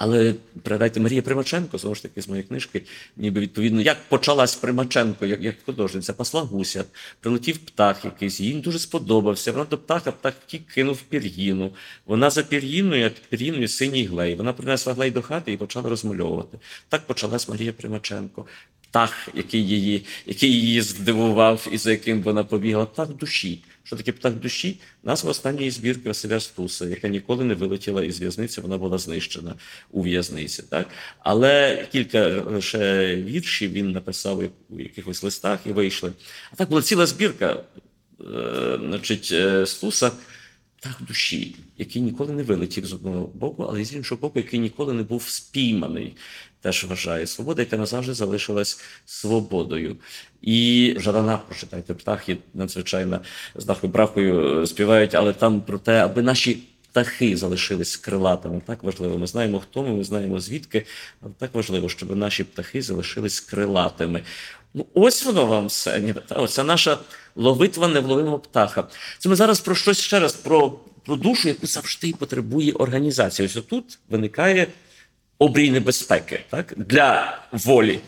Але пригадайте, Марія Примаченко, знову ж таки, з моєї книжки, ніби відповідно, як почалась Примаченко, як як художниця, пасла гуся, прилетів птах якийсь, їй дуже сподобався. Вона до птаха птах кинув пір'їну. Вона за пір'їною, а пір'їною синій глей. Вона принесла глей до хати і почала розмальовувати. Так почалась Марія Примаченко. Птах, який її який її здивував і за яким вона побігла, птах душі. Що таке птах душі? Назва останньої збірки Василя Стуса, яка ніколи не вилетіла із в'язниці, вона була знищена у в'язниці. Так? Але кілька лише віршів він написав у якихось листах і вийшли. А так була ціла збірка е, значить, е, Стуса. Так душі, який ніколи не вилетів з одного боку, але з іншого боку, який ніколи не був спійманий, теж вважає свобода, яка назавжди залишилась свободою. І Жадана, прочитайте, птахи надзвичайно з брахою співають, але там про те, аби наші птахи залишились крилатими. Так важливо. Ми знаємо, хто ми, ми знаємо звідки, але так важливо, щоб наші птахи залишились крилатими. Ну, ось воно вам все. Ніби, та, Оце наша ловитва невловимого птаха. Це ми зараз про щось ще раз, про, про душу, яку завжди потребує організація. Ось тут виникає обрій небезпеки так, для волі.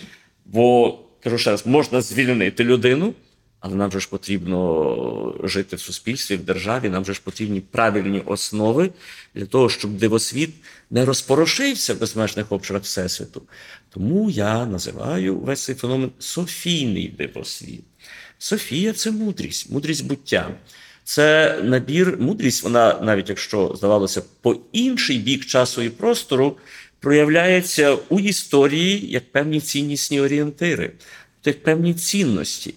Бо, кажу ще раз, можна звільнити людину. Але нам же ж потрібно жити в суспільстві, в державі. Нам же ж потрібні правильні основи для того, щоб дивосвіт не розпорошився в безмежних обширах всесвіту. Тому я називаю весь цей феномен Софійний дивосвіт. Софія це мудрість, мудрість буття. Це набір, мудрість, вона, навіть якщо здавалося, по інший бік часу і простору, проявляється у історії як певні ціннісні орієнтири, як певні цінності.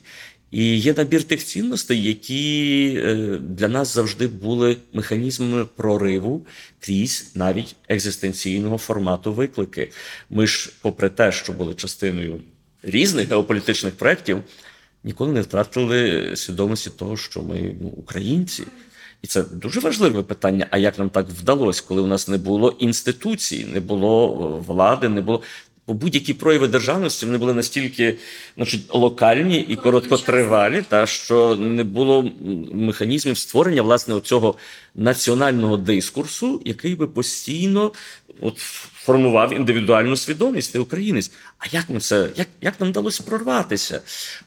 І є набір тих цінностей, які е, для нас завжди були механізмами прориву крізь навіть екзистенційного формату виклики. Ми ж, попри те, що були частиною різних геополітичних проєктів, ніколи не втратили свідомості того, що ми ну, українці. І це дуже важливе питання. А як нам так вдалося, коли у нас не було інституцій, не було влади, не було Бо будь-які прояви державності вони були настільки значить, локальні і короткотривалі, та що не було механізмів створення власне цього національного дискурсу, який би постійно от, формував індивідуальну свідомість ти українець. А як ми це, як як нам вдалося прорватися?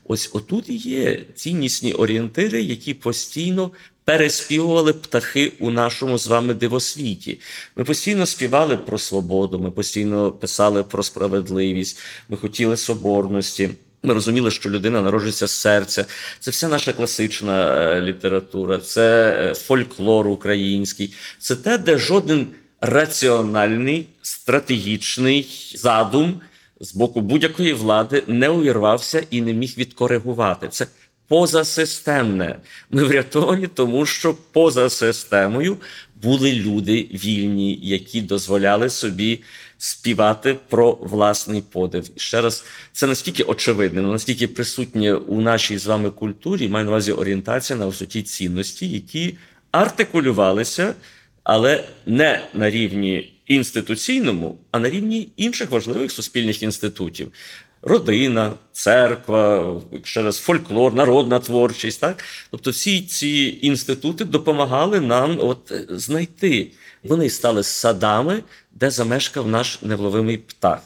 Ось отут є ціннісні орієнтири, які постійно переспівували птахи у нашому з вами дивосвіті. Ми постійно співали про свободу, ми постійно писали про справедливість, ми хотіли соборності. Ми розуміли, що людина народжується з серця. Це вся наша класична е, література, це е, фольклор український, це те, де жоден раціональний стратегічний задум з боку будь-якої влади не увірвався і не міг відкоригувати. Це позасистемне. Ми врятовані, тому що поза системою були люди вільні, які дозволяли собі співати про власний подив. І ще раз, це настільки очевидне, настільки присутнє у нашій з вами культурі, маю на увазі орієнтація на висоті цінності, які артикулювалися, але не на рівні інституційному, а на рівні інших важливих суспільних інститутів родина, церква, ще раз фольклор, народна творчість. Так? Тобто всі ці інститути допомагали нам от знайти. Вони стали садами, де замешкав наш невловимий птах.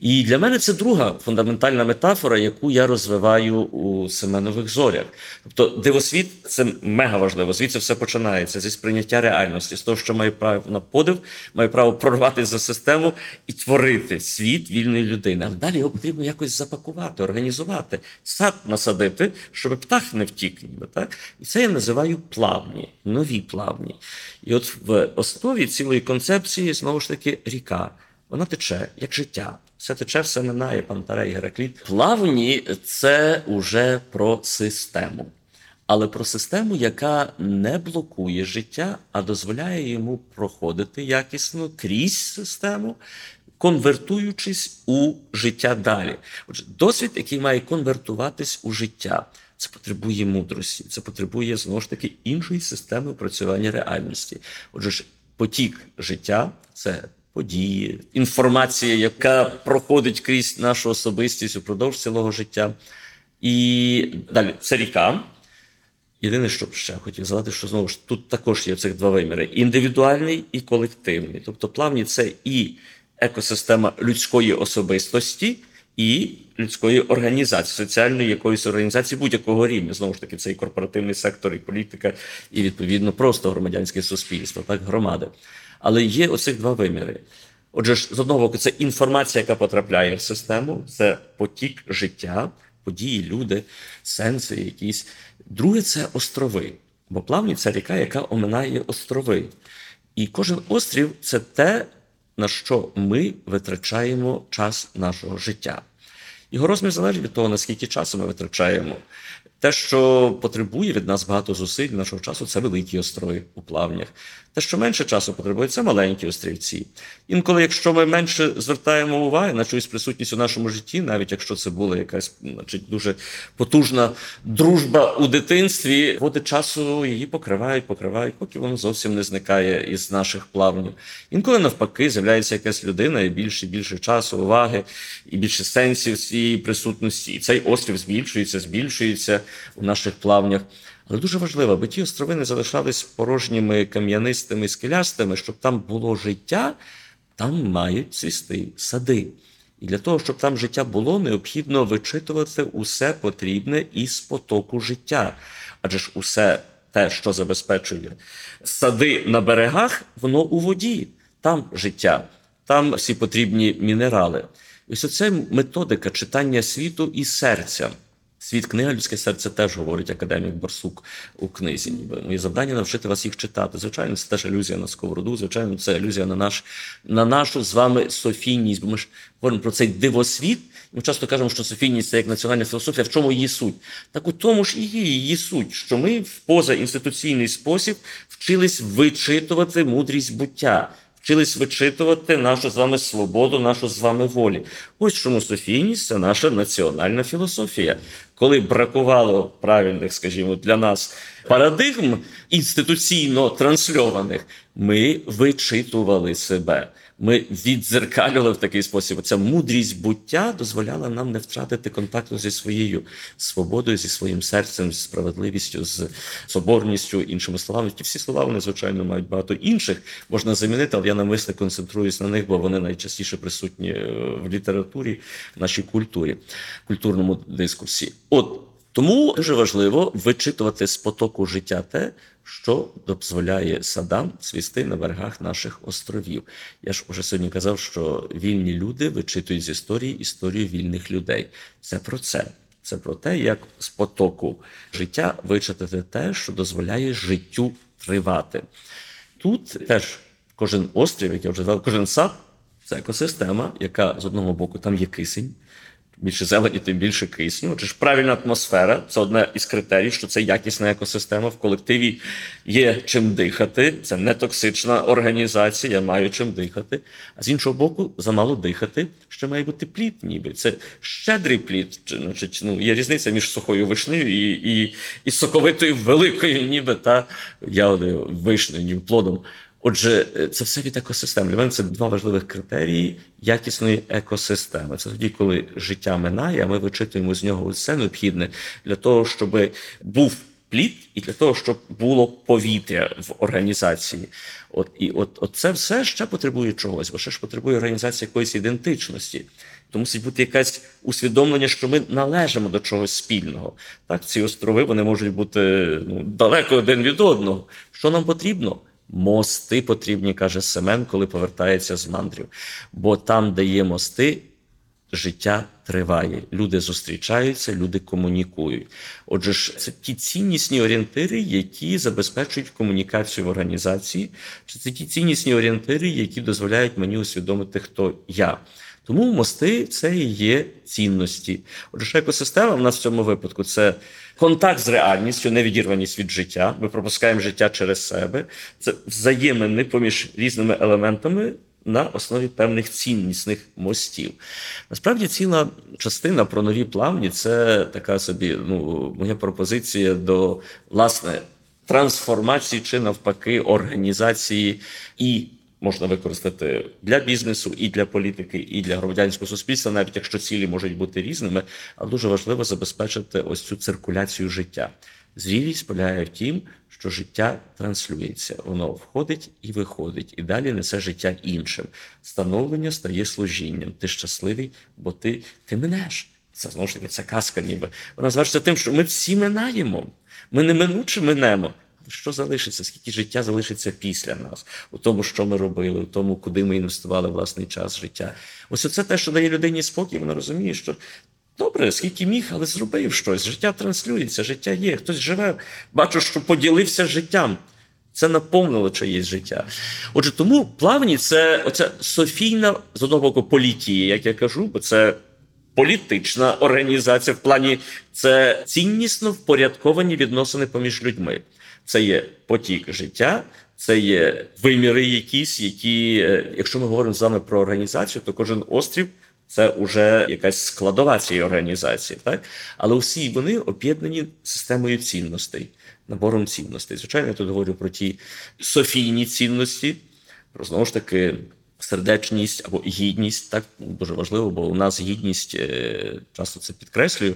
І для мене це друга фундаментальна метафора, яку я розвиваю у Семенових зорях. Тобто, дивосвіт це мега важливо. Звідси все починається зі сприйняття реальності, з того, що має право на подив, має право прорвати за систему і творити світ вільної людини. Але далі його потрібно якось запакувати, організувати, сад насадити, щоб птах не втік. Так? І це я називаю плавні, нові плавні. І от в основі цілої концепції знову ж таки ріка. Вона тече як життя. Все тече, все минає, Пантарей, Геракліт. Плавні це уже про систему. Але про систему, яка не блокує життя, а дозволяє йому проходити якісно крізь систему, конвертуючись у життя далі. Отже, досвід, який має конвертуватись у життя, це потребує мудрості, це потребує знову ж таки іншої системи опрацювання реальності. Отже, потік життя це події, інформація, яка проходить крізь нашу особистість упродовж цілого життя. І далі це ріка. Єдине, що ще хотів згадати, що знову ж тут також є цих два виміри: індивідуальний і колективний. Тобто, плавні це і екосистема людської особистості і людської організації, соціальної якоїсь організації будь-якого рівня. Знову ж таки, це і корпоративний сектор, і політика, і відповідно просто громадянське суспільство, так громади. Але є оцих два виміри. Отже, з одного боку, це інформація, яка потрапляє в систему, це потік життя, події, люди, сенси якісь. Друге це острови. Бо плавні це ріка, яка оминає острови. І кожен острів це те, на що ми витрачаємо час нашого життя. Його розмір залежить від того, наскільки часу ми витрачаємо. Те, що потребує від нас багато зусиль нашого часу, це великі острови у плавнях. Те, що менше часу потребує, це маленькі острівці. Інколи, якщо ми менше звертаємо уваги на чиюсь присутність у нашому житті, навіть якщо це була якась значить, дуже потужна дружба у дитинстві, води часу її покривають, покривають, поки воно зовсім не зникає із наших плавнів. Інколи навпаки з'являється якась людина і більше і більше часу, уваги, і більше сенсів цієї присутності. І цей острів збільшується, збільшується у наших плавнях. Але дуже важливо, аби ті острови не залишались порожніми кам'янистими, скелястими, щоб там було життя, там мають цвісти сади. І для того, щоб там життя було, необхідно вичитувати усе потрібне із потоку життя. Адже ж усе те, що забезпечує сади на берегах, воно у воді, там життя, там всі потрібні мінерали. Ось оце методика читання світу і серця. Світ книга, людське серце теж говорить академік Барсук у книзі. Моє завдання навчити вас їх читати. Звичайно, це теж алюзія на сковороду, звичайно, це алюзія на наш, на нашу з вами софійність. Бо ми ж говоримо про цей дивосвіт. Ми часто кажемо, що софійність це як національна філософія. В чому її суть? Так у тому ж і є її суть, що ми в позаінституційний спосіб вчились вичитувати мудрість буття. Вчились вичитувати нашу з вами свободу, нашу з вами волі. Ось чому Софійність це наша національна філософія. Коли бракувало правильних, скажімо, для нас парадигм інституційно трансльованих, ми вичитували себе. Ми віддзеркалювали в такий спосіб. Ця мудрість буття дозволяла нам не втратити контакту зі своєю свободою, зі своїм серцем, з справедливістю, з соборністю, іншими словами. Ті всі слова вони, звичайно, мають багато інших. Можна замінити, але я навмисне концентруюсь на них, бо вони найчастіше присутні е, в літературі, в нашій культурі, культурному дискурсі. От тому дуже важливо вичитувати з потоку життя те, що дозволяє садам цвісти на берегах наших островів. Я ж уже сьогодні казав, що вільні люди вичитують з історії історію вільних людей. Це про це. Це про те, як з потоку життя вичитати те, що дозволяє життю тривати. Тут теж кожен острів, як я вже сказав, кожен сад це екосистема, яка з одного боку там є кисень більше зелені, тим більше кисню. Отже ж правильна атмосфера це одне із критерій, що це якісна екосистема. В колективі є чим дихати. Це не токсична організація, маю чим дихати. А з іншого боку, замало дихати, ще має бути плід, ніби це щедрий плід. Значить, ну є різниця між сухою вишнею і і, і соковитою великою, ніби та ягодою вишнею, плодом. Отже, е, це все від екосистеми. Для мене це два важливих критерії якісної екосистеми. Це тоді, коли життя минає, а ми вичитуємо з нього все необхідне для того, щоб був плід, і для того, щоб було повітря в організації. От і от, от це все ще потребує чогось, бо ще ж потребує організації якоїсь ідентичності. То мусить бути якесь усвідомлення, що ми належимо до чогось спільного. Так, ці острови вони можуть бути ну, далеко один від одного. Що нам потрібно? Мости потрібні, каже Семен, коли повертається з мандрів. Бо там, де є мости, життя триває. Люди зустрічаються, люди комунікують. Отже, ж, це ті ціннісні орієнтири, які забезпечують комунікацію в організації, чи це ті ціннісні орієнтири, які дозволяють мені усвідомити, хто я. Тому мости це і є цінності. Отже, екосистема в нас в цьому випадку це контакт з реальністю, невідірваність від життя. Ми пропускаємо життя через себе. Це взаємини поміж різними елементами на основі певних ціннісних мостів. Насправді, ціла частина про нові плавні це така собі ну, моя пропозиція до власне трансформації чи навпаки організації і можна використати для бізнесу, і для політики, і для громадянського суспільства, навіть якщо цілі можуть бути різними, але дуже важливо забезпечити ось цю циркуляцію життя. Зрілість полягає в тім, що життя транслюється, воно входить і виходить, і далі несе життя іншим. Становлення стає служінням. Ти щасливий, бо ти, ти минеш. Це знову ж таки ця казка, ніби вона звершиться тим, що ми всі минаємо. Ми неминуче минемо. Що залишиться? Скільки життя залишиться після нас, у тому, що ми робили, у тому, куди ми інвестували власний час життя. Ось це те, що дає людині спокій, вона розуміє, що добре, скільки міг, але зробив щось. Життя транслюється, життя є. Хтось живе, бачу, що поділився життям. Це наповнило чиєсь життя. Отже, тому плавні це оця софійна з одного боку політії, як я кажу, бо це політична організація в плані це ціннісно впорядковані відносини поміж людьми. Це є потік життя, це є виміри, якісь, які, е, якщо ми говоримо з вами про організацію, то кожен острів це вже якась складова цієї організації, так але усі вони об'єднані системою цінностей, набором цінностей. Звичайно, я тут говорю про ті софійні цінності, знову ж таки сердечність або гідність. Так дуже важливо, бо у нас гідність е, часто це підкреслюю.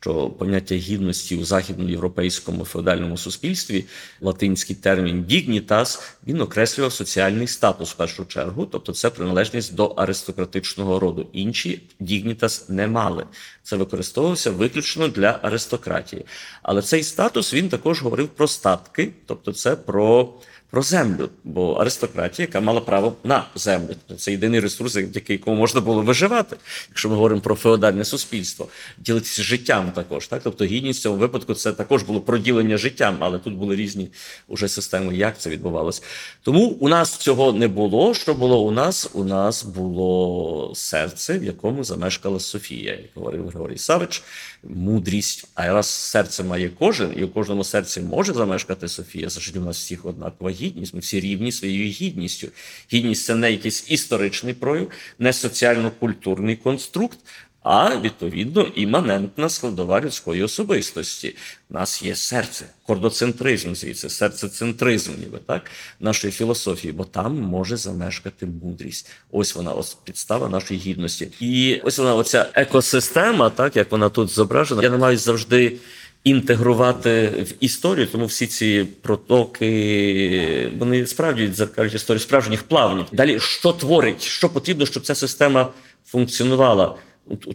Що поняття гідності у західноєвропейському феодальному суспільстві, латинський термін «dignitas», він окреслював соціальний статус в першу чергу, тобто це приналежність до аристократичного роду. Інші «dignitas» не мали. Це використовувався виключно для аристократії. Але цей статус він також говорив про статки, тобто це про про землю, бо аристократія, яка мала право на землю, це єдиний ресурс, завдяки якому можна було виживати, якщо ми говоримо про феодальне суспільство, ділитися життям також. Так, тобто гідність в цьому випадку це також було проділення життям, але тут були різні уже системи, як це відбувалося. Тому у нас цього не було. Що було у нас? У нас було серце, в якому замешкала Софія, як говорив Григорій Савич, мудрість. А раз серце має кожен, і у кожному серці може замешкати Софія, завжди у нас всіх однакова гідність гідність. Ми всі рівні своєю гідністю. Гідність це не якийсь історичний прояв, не соціально-культурний конструкт, а відповідно іманентна складова людської особистості. У нас є серце, кордоцентризм, звідси, серцецентризм, ніби так, нашої філософії, бо там може замешкати мудрість. Ось вона, ось підстава нашої гідності. І ось вона, оця екосистема, так як вона тут зображена. Я намагаюся завжди інтегрувати в історію, тому всі ці протоки вони справді дзеркалюють історію справжніх плавнів. Далі що творить, що потрібно, щоб ця система функціонувала?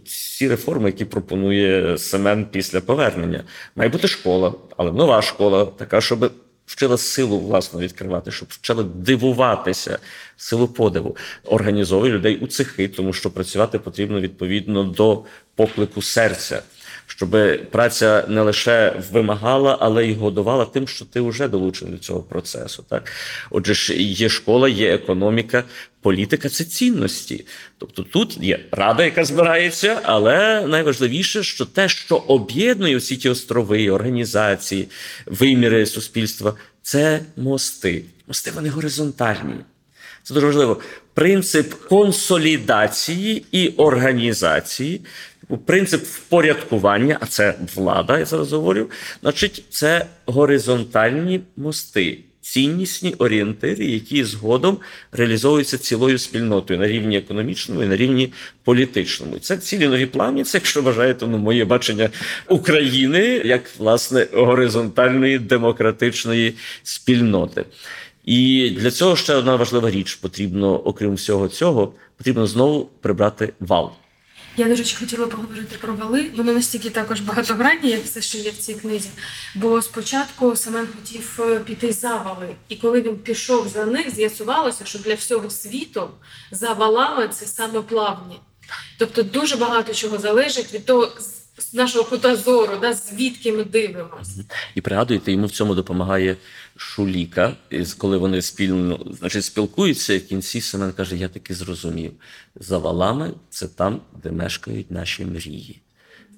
Ці реформи, які пропонує Семен після повернення, має бути школа, але нова школа, така, щоб вчила силу власну відкривати, щоб вчила дивуватися, силу подиву, організовує людей у цехи, тому що працювати потрібно відповідно до поклику серця щоб праця не лише вимагала, але й годувала тим, що ти вже долучений до цього процесу. Так, отже, ж є школа, є економіка, політика це цінності. Тобто тут є рада, яка збирається, але найважливіше, що те, що об'єднує всі ті острови, організації, виміри суспільства, це мости. Мости вони горизонтальні. Це дуже важливо. Принцип консолідації і організації принцип впорядкування, а це влада, я зараз говорю, значить, це горизонтальні мости, ціннісні орієнтири, які згодом реалізовуються цілою спільнотою на рівні економічному і на рівні політичному. Це цілі нові плавні, це, якщо вважаєте, ну, моє бачення України як власне горизонтальної демократичної спільноти. І для цього ще одна важлива річ потрібно, окрім всього цього, потрібно знову прибрати вал. Я, речі, хотіла поговорити про вали. Воно настільки також багатогранні, як все, що є в цій книзі. Бо спочатку Семен хотів е, піти за вали, і коли він пішов за них, з'ясувалося, що для всього світу за валами це саме плавні. Тобто дуже багато чого залежить від того. Нашого кута зору, да, звідки ми дивимося. І пригадуєте, йому в цьому допомагає Шуліка, коли вони спільно значить, спілкуються, в кінці Семен каже: Я таки зрозумів. За валами це там, де мешкають наші мрії.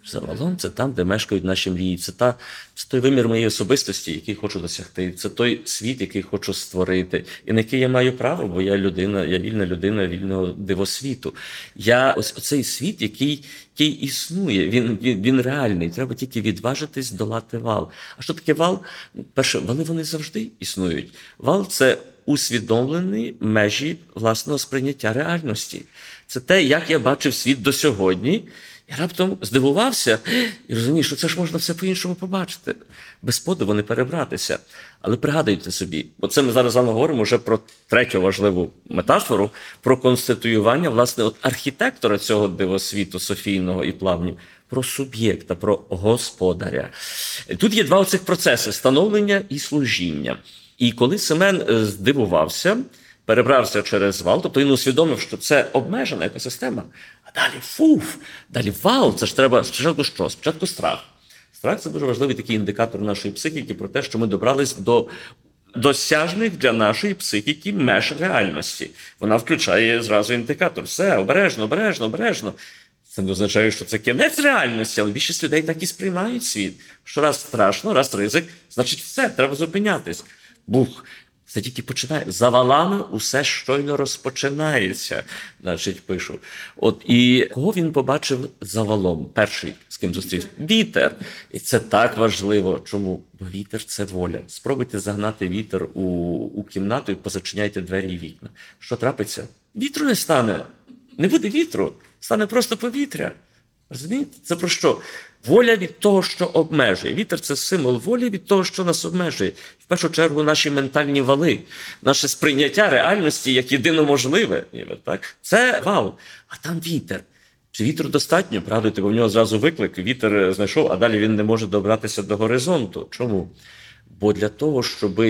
Загалом це там, де мешкають наші мрії. Це та це той вимір моєї особистості, який хочу досягти. Це той світ, який хочу створити, і на який я маю право, бо я людина, я вільна людина вільного дивосвіту. Я ось оцей світ, який який існує, він він, він реальний. Треба тільки відважитись долати вал. А що таке вал? Перше, вали вони завжди існують. Вал це усвідомлені межі власного сприйняття реальності. Це те, як я бачив світ до сьогодні. Я раптом здивувався і розумію, що це ж можна все по-іншому побачити. Без подиву не перебратися. Але пригадуйте собі, бо це ми зараз з вами говоримо вже про третю важливу метафору, про конституювання власне от архітектора цього дивосвіту Софійного і плавнів, про суб'єкта, про господаря. Тут є два оцих процеси становлення і служіння. І коли Семен е, здивувався, перебрався через вал, тобто він усвідомив, що це обмежена екосистема. Далі фуф, далі вал. Це ж треба спочатку що? Спочатку страх. Страх це дуже важливий такий індикатор нашої психіки про те, що ми добрались до досяжних для нашої психіки меж реальності. Вона включає зразу індикатор. Все, обережно, обережно, обережно. Це не означає, що це кінець реальності, але більшість людей так і сприймають світ. Що раз страшно, раз ризик, значить все, треба зупинятись. Бух. Це тільки починає. За валами усе щойно розпочинається, значить, пишу. От і кого він побачив за валом? Перший, з ким зустрівся? Вітер. І це так важливо. Чому? Бо вітер це воля. Спробуйте загнати вітер у, у кімнату і позачиняйте двері і вікна. Що трапиться? Вітру не стане. Не буде вітру, стане просто повітря. Розумієте? Це про що? Воля від того, що обмежує. Вітер це символ волі від того, що нас обмежує. В першу чергу, наші ментальні вали, наше сприйняття реальності як єдино можливе. Так? Це вал, а там вітер. Чи вітру достатньо? Правда, бо в нього зразу виклик, вітер знайшов, а далі він не може добратися до горизонту. Чому? Бо для того, щоб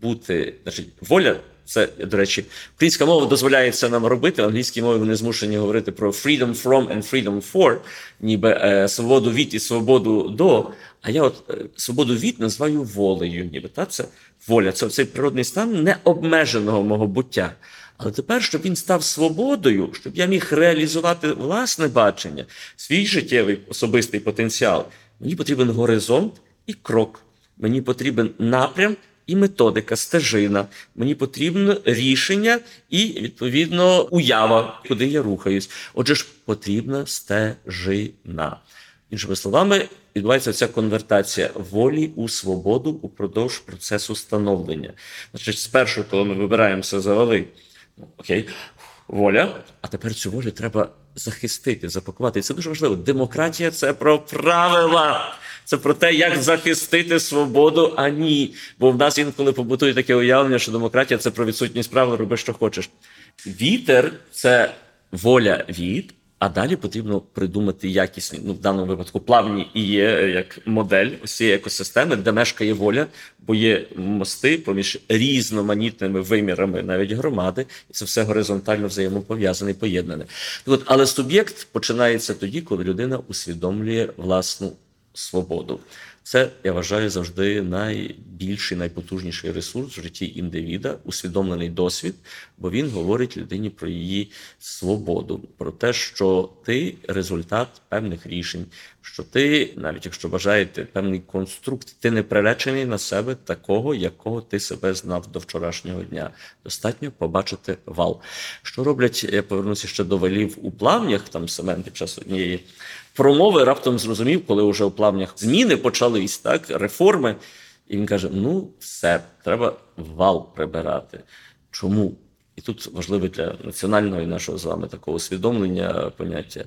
бути, значить, воля це, до речі, українська мова дозволяє це нам робити. В англійській мові вони змушені говорити про freedom from and freedom for, ніби е, свободу від і свободу до. А я от е, свободу від називаю волею, ніби та це воля. Це цей природний стан необмеженого мого буття. Але тепер, щоб він став свободою, щоб я міг реалізувати власне бачення, свій життєвий особистий потенціал, мені потрібен горизонт і крок. Мені потрібен напрям і методика, стежина. Мені потрібно рішення і, відповідно, уява, куди я рухаюсь. Отже ж, потрібна стежина. Іншими словами, відбувається ця конвертація волі у свободу упродовж процесу становлення. Значить, спершу, коли ми вибираємося за вали, ну, окей, воля, а тепер цю волю треба захистити, запакувати. І це дуже важливо. Демократія це про правила. Це про те, як захистити свободу, а ні. Бо в нас інколи побутує таке уявлення, що демократія це про відсутність правил, роби, що хочеш. Вітер це воля від, а далі потрібно придумати якісні, ну в даному випадку плавні і є як модель усієї екосистеми, де мешкає воля, бо є мости поміж різноманітними вимірами, навіть громади, і це все горизонтально взаємопов'язане і поєднане. От, але суб'єкт починається тоді, коли людина усвідомлює власну свободу. Це я вважаю завжди найбільший, найпотужніший ресурс в житті індивіда, усвідомлений досвід, бо він говорить людині про її свободу, про те, що ти результат певних рішень, що ти, навіть якщо бажаєте певний конструкт, ти не приречений на себе такого, якого ти себе знав до вчорашнього дня. Достатньо побачити вал. Що роблять? Я повернуся ще до валів у плавнях, там Семен під час однієї промови раптом зрозумів, коли вже у плавнях зміни почались, так, реформи. І він каже: ну, все, треба вал прибирати. Чому? І тут важливе для національного і нашого з вами такого усвідомлення поняття.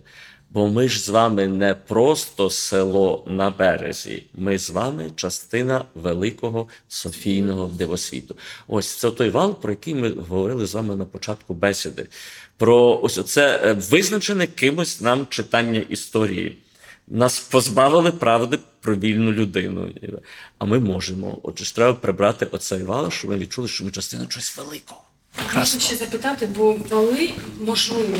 Бо ми ж з вами не просто село на березі, ми з вами частина великого Софійного дивосвіту. Ось це той вал, про який ми говорили з вами на початку бесіди. Про ось це е, визначене кимось нам читання історії. Нас позбавили правди про вільну людину. А ми можемо. Отже, треба прибрати оцей вал, щоб ми відчули, що ми частина чогось великого. Хочу ще запитати, бо вали, можливо,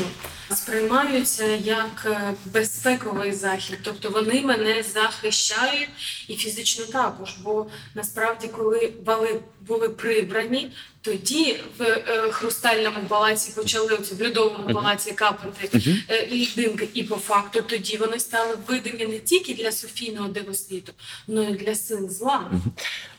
сприймаються як е, безпековий захід, тобто вони мене захищають і фізично також. Бо насправді, коли вали були прибрані, тоді в е, хрустальному палаці почали в льодовому палаці капати е, льдинки, і по факту тоді вони стали видимі не тільки для Софійного дивосвіту, але й для сил зла.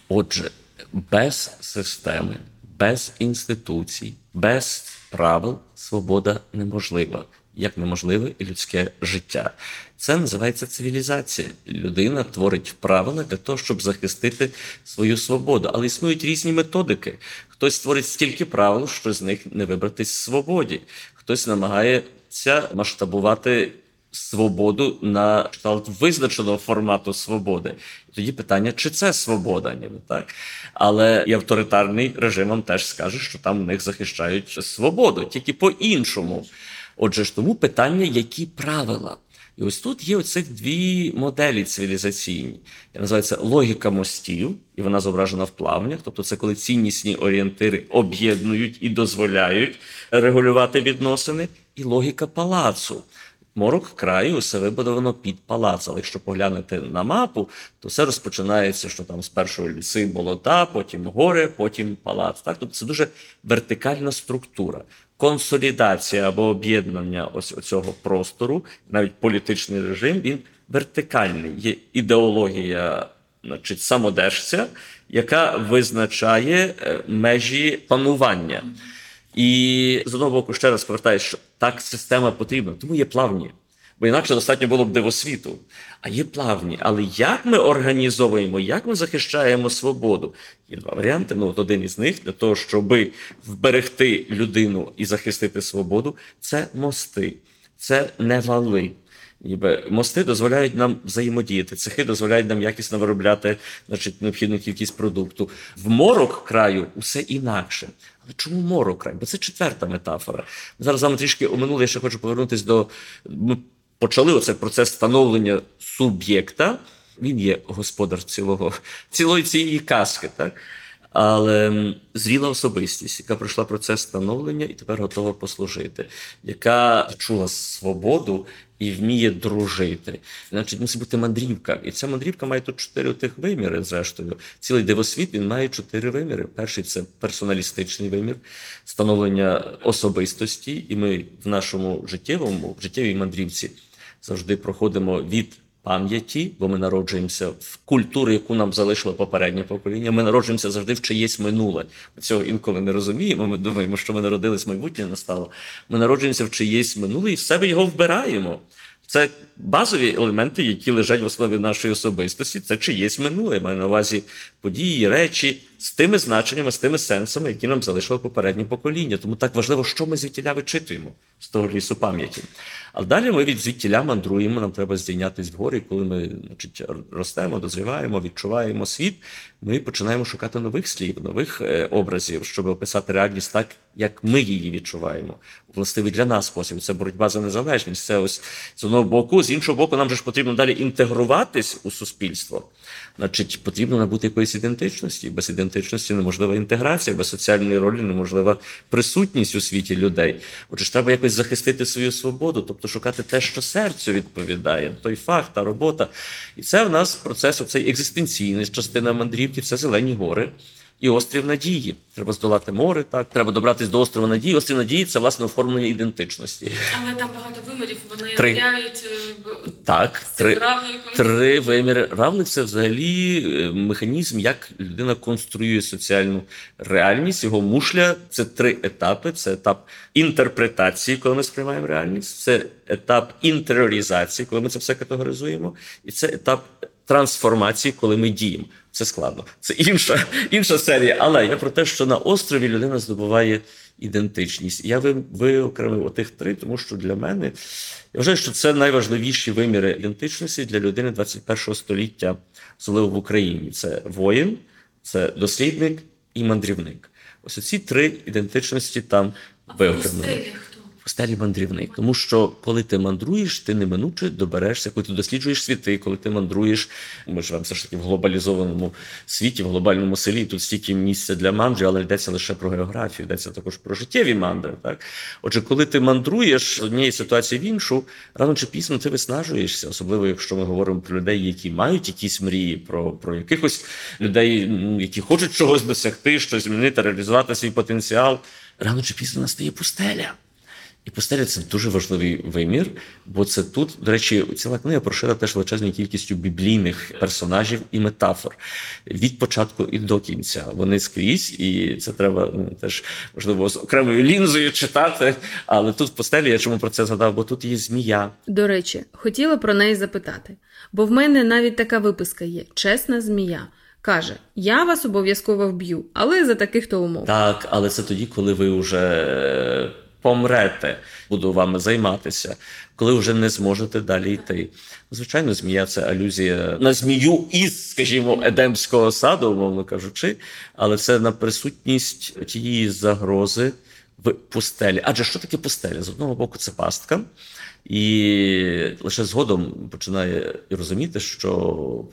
Отже, без системи без інституцій, без правил свобода неможлива, як неможливе і людське життя. Це називається цивілізація. Людина творить правила для того, щоб захистити свою свободу. Але існують різні методики. Хтось створить стільки правил, що з них не вибратись свободі, хтось намагається масштабувати свободу на кшталт визначеного формату свободи. Тоді питання, чи це свобода, ніби так. Але і авторитарний режим вам теж скаже, що там в них захищають свободу, тільки по-іншому. Отже ж, тому питання, які правила. І ось тут є оцих дві моделі цивілізаційні. Я називаю логіка мостів, і вона зображена в плавнях. Тобто, це коли ціннісні орієнтири об'єднують і дозволяють регулювати відносини, і логіка палацу. Морок краю усе вибудовано під палац. Але якщо поглянути на мапу, то все розпочинається, що там спершу ліси, болота, потім гори, потім палац. Так, тобто це дуже вертикальна структура. Консолідація або об'єднання ось цього простору, навіть політичний режим, він вертикальний. Є ідеологія, значить, самодержця, яка визначає е, межі панування. І з одного боку, ще раз повертаюся, що так система потрібна, тому є плавні. Бо інакше достатньо було б дивосвіту. А є плавні. Але як ми організовуємо, як ми захищаємо свободу? Є два варіанти. Ну, от один із них для того, щоб вберегти людину і захистити свободу, це мости, це не вали. Ніби мости дозволяють нам взаємодіяти, цехи дозволяють нам якісно виробляти значить, необхідну кількість продукту. В морок краю усе інакше. Чому морок край? Бо це четверта метафора. Зараз вами трішки оминули, я ще хочу повернутися до. Ми почали оцей процес становлення суб'єкта. Він є господар цілого, цілої цієї казки. так? Але зріла особистість, яка пройшла процес становлення і тепер готова послужити, яка чула свободу і вміє дружити. Значить, мусить бути мандрівка. І ця мандрівка має тут чотири тих виміри. Зрештою, цілий дивосвіт він має чотири виміри. Перший це персоналістичний вимір, становлення особистості, і ми в нашому життєвому в життєвій мандрівці завжди проходимо від пам'яті, бо ми народжуємося в культуру, яку нам залишило попереднє покоління. Ми народжуємося завжди в чиєсь минуле. Ми цього інколи не розуміємо. Ми думаємо, що ми народились майбутнє настало. Ми народжуємося в чиєсь минуле і в себе його вбираємо. Це базові елементи, які лежать в основі нашої особистості. Це чиєсь минуле. Я маю на увазі події, речі з тими значеннями, з тими сенсами, які нам залишило попереднє покоління. Тому так важливо, що ми звідтіля вичитуємо з того лісу пам'яті. А далі ми від звідтіля мандруємо, нам треба здійнятися вгорі, коли ми значить, ростемо, дозріваємо, відчуваємо світ. Ми починаємо шукати нових слів, нових е, образів, щоб описати реальність так, як ми її відчуваємо. Властивий для нас спосіб. Це боротьба за незалежність. Це ось з одного боку, з іншого боку, нам же ж потрібно далі інтегруватись у суспільство. Значить, потрібно набути якоїсь ідентичності. Без ідентичності неможлива інтеграція, без соціальної ролі неможлива присутність у світі людей. Отже, треба якось захистити свою свободу, тобто шукати те, що серцю відповідає, той факт, та робота. І це в нас процес, оцей екзистенційний частина мандрівки, це зелені гори і острів Надії. Треба здолати море, так треба добратись до острова Надії. Острів Надії це власне оформлення ідентичності. Але там багато вимірів, вони Три. являють е, Так, три, три виміри. Равлик це взагалі е, механізм, як людина конструює соціальну реальність. Його мушля це три етапи: це етап інтерпретації, коли ми сприймаємо реальність, це етап інтеріоризації, коли ми це все категоризуємо, і це етап трансформації, коли ми діємо. Це складно. Це інша, інша серія. Але я про те, що на острові людина здобуває ідентичність. Я виокремив отих три, тому що для мене я вважаю, що це найважливіші виміри ідентичності для людини 21-го століття, особливо в Україні. Це воїн, це дослідник і мандрівник. Ось ці три ідентичності там А стелі мандрівник, тому що коли ти мандруєш, ти неминуче доберешся, коли ти досліджуєш світи, коли ти мандруєш, ми живемо все ж таки в глобалізованому світі, в глобальному селі. Тут стільки місця для мандрів, але йдеться лише про географію, йдеться також про життєві мандри. Так, отже, коли ти мандруєш з однієї ситуації в іншу, рано чи пізно ти виснажуєшся, особливо якщо ми говоримо про людей, які мають якісь мрії, про, про якихось людей, які хочуть чогось досягти, щось змінити, реалізувати свій потенціал. Рано чи пізно настає пустеля. І пустеля це дуже важливий вимір, бо це тут, до речі, ціла книга прошита теж величезною кількістю біблійних персонажів і метафор від початку і до кінця. Вони скрізь, і це треба ну, теж можливо з окремою лінзою читати. Але тут в пустелі я чому про це згадав? Бо тут є змія. До речі, хотіла про неї запитати, бо в мене навіть така виписка є: чесна змія. Каже: Я вас обов'язково вб'ю, але за таких то умов. Так, але це тоді, коли ви вже помрете, буду вами займатися, коли вже не зможете далі йти. Звичайно, змія це алюзія на змію із, скажімо, едемського саду, умовно кажучи, але це на присутність тієї загрози в пустелі. Адже що таке пустеля? З одного боку, це пастка. І лише згодом починає розуміти, що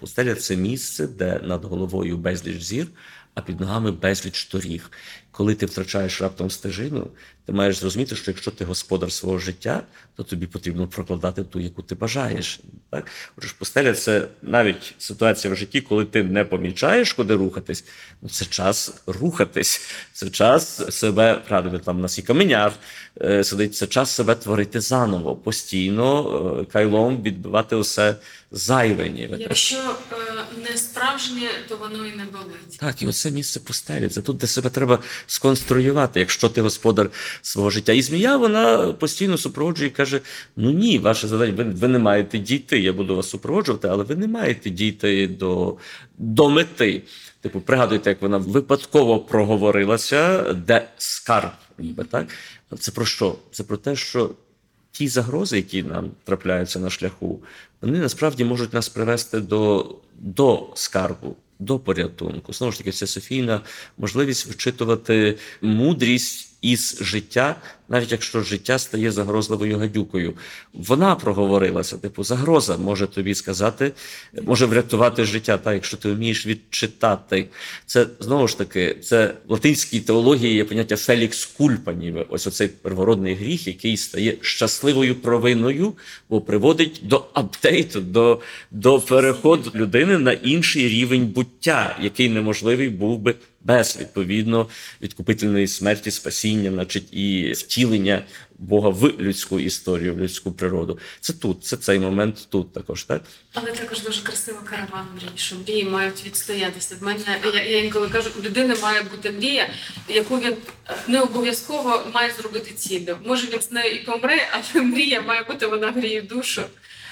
пустеля це місце, де над головою безліч зір, а під ногами безліч торіг. Коли ти втрачаєш раптом стежину, ти маєш зрозуміти, що якщо ти господар свого життя, то тобі потрібно прокладати ту, яку ти бажаєш. Так? Отже, пустеля це навіть ситуація в житті, коли ти не помічаєш, куди рухатись. Ну, це час рухатись, це час себе правильно, там у нас і каменяр е, сидить, це час себе творити заново, постійно е, кайлом відбивати усе зайве. ніби. Якщо е, не справжнє, то воно і не болить. Так, і оце місце пустелі. Це тут, де себе треба сконструювати, якщо ти господар свого життя. І змія вона постійно супроводжує і каже: ну ні, ваше завдання, ви, ви не маєте дійти. Я буду вас супроводжувати, але ви не маєте дійти до, до мети. Типу, пригадуйте, як вона випадково проговорилася, де скарб. ніби, Так? Це про що? Це про те, що ті загрози, які нам трапляються на шляху, вони насправді можуть нас привести до, до скарбу, до порятунку. Знову ж таки, це Софійна можливість вчитувати мудрість із життя, навіть якщо життя стає загрозливою гадюкою. Вона проговорилася, типу, загроза може тобі сказати, може врятувати життя, так, якщо ти вмієш відчитати. Це знову ж таки, це в латинській теології є поняття Фелікс кульпа, ніби ось оцей первородний гріх, який стає щасливою провиною, бо приводить до апдейту, до, до переходу людини на інший рівень буття, який неможливий був би без відповідно відкупительної смерті, спасіння, значить, і втілення Бога в людську історію, в людську природу. Це тут, це цей момент тут також, так? Але також дуже красиво караван мрій, що мрії мають відстоятися. В мене я, я інколи кажу, у людини має бути мрія, яку він е, не обов'язково має зробити ціллю. Може він з нею і помре, але мрія має бути, вона гріє душу.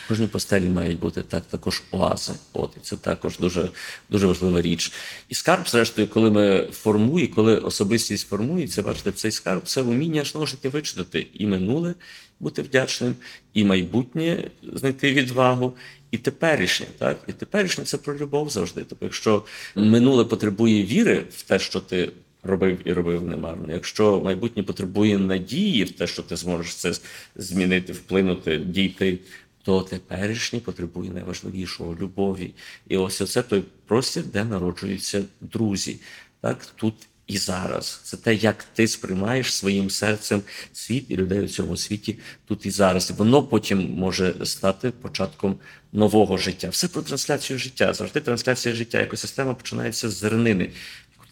Кожній постелі мають бути так також оази. От і це також дуже дуже важлива річ. І скарб, зрештою, коли ми формуємо, коли особистість формується, бачите, цей скарб це вміння знову ж таки вичитати і минуле, бути вдячним, і майбутнє знайти відвагу. І теперішнє, так і теперішнє це про любов завжди. Тобто, якщо минуле потребує віри в те, що ти робив і робив немарно, якщо майбутнє потребує надії в те, що ти зможеш це змінити, вплинути, дійти то теперішній потребує найважливішого любові. І ось оце той простір, де народжуються друзі. Так тут і зараз. Це те, як ти сприймаєш своїм серцем світ і людей у цьому світі тут і зараз. Воно потім може стати початком нового життя. Все про трансляцію життя. Завжди трансляція життя. Екосистема починається з зернини.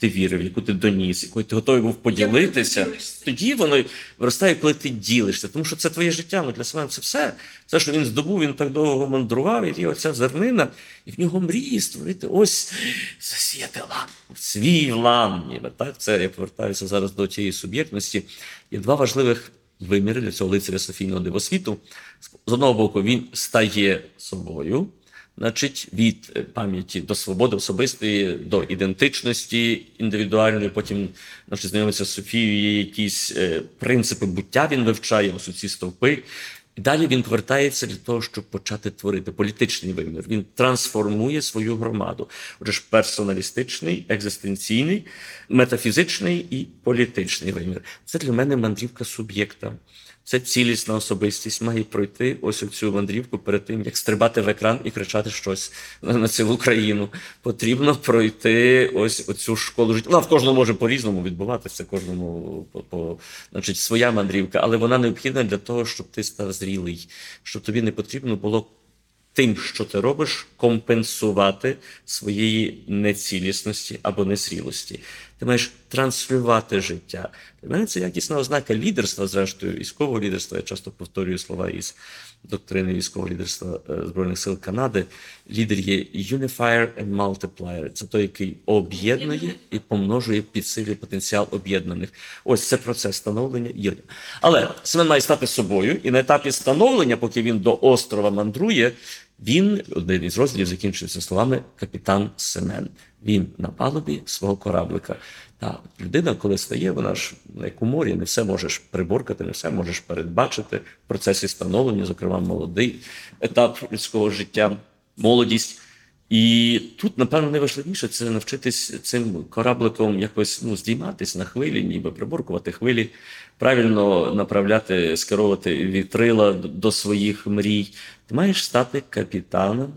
Ти вірив, яку ти доніс, якою ти готовий був поділитися, тоді воно виростає, коли ти ділишся. Тому що це твоє життя. Ну для себе це все. Все, що він здобув, він так довго мандрував, і оця зернина, і в нього мрії створити ось засіяти лан, свій лан. Ніби так це я повертаюся зараз до тієї суб'єктності. Є два важливих виміри для цього лицаря Софійного дивосвіту. З одного боку, він стає собою значить, від е, пам'яті до свободи особистої, до ідентичності індивідуальної. Потім значить, знайомиться з Софією, якісь е, принципи буття він вивчає, ось ці стовпи. І далі він повертається для того, щоб почати творити політичний вимір. Він трансформує свою громаду. Отже ж, персоналістичний, екзистенційний, метафізичний і політичний вимір. Це для мене мандрівка суб'єкта. Це цілісна особистість має пройти ось цю мандрівку перед тим, як стрибати в екран і кричати щось на цілу країну. Потрібно пройти ось оцю школу життя. Вона в кожному може по-різному відбуватися, кожному по, по значить, своя мандрівка, але вона необхідна для того, щоб ти став зрілий, щоб тобі не потрібно було. Тим, що ти робиш, компенсувати своєї нецілісності або незрілості. Ти маєш транслювати життя. Для мене це якісна ознака лідерства, зрештою, військового лідерства. Я часто повторюю слова із доктрини військового лідерства е, Збройних сил Канади. Лідер є unifier and multiplier. Це той, який об'єднує і помножує підсилює потенціал об'єднаних. Ось це процес становлення є. Але Семен має стати собою, і на етапі становлення, поки він до острова мандрує, Він один із розділів закінчується словами капітан Семен. Він на палубі свого кораблика. Та людина, коли стає, вона ж як у морі, не все можеш приборкати, не все можеш передбачити в процесі становлення, зокрема, молодий етап людського життя, молодість. І тут, напевно, найважливіше це навчитись цим корабликом якось ну, здійматись на хвилі, ніби приборкувати хвилі, правильно направляти, скеровувати вітрила до своїх мрій. Ти маєш стати капітаном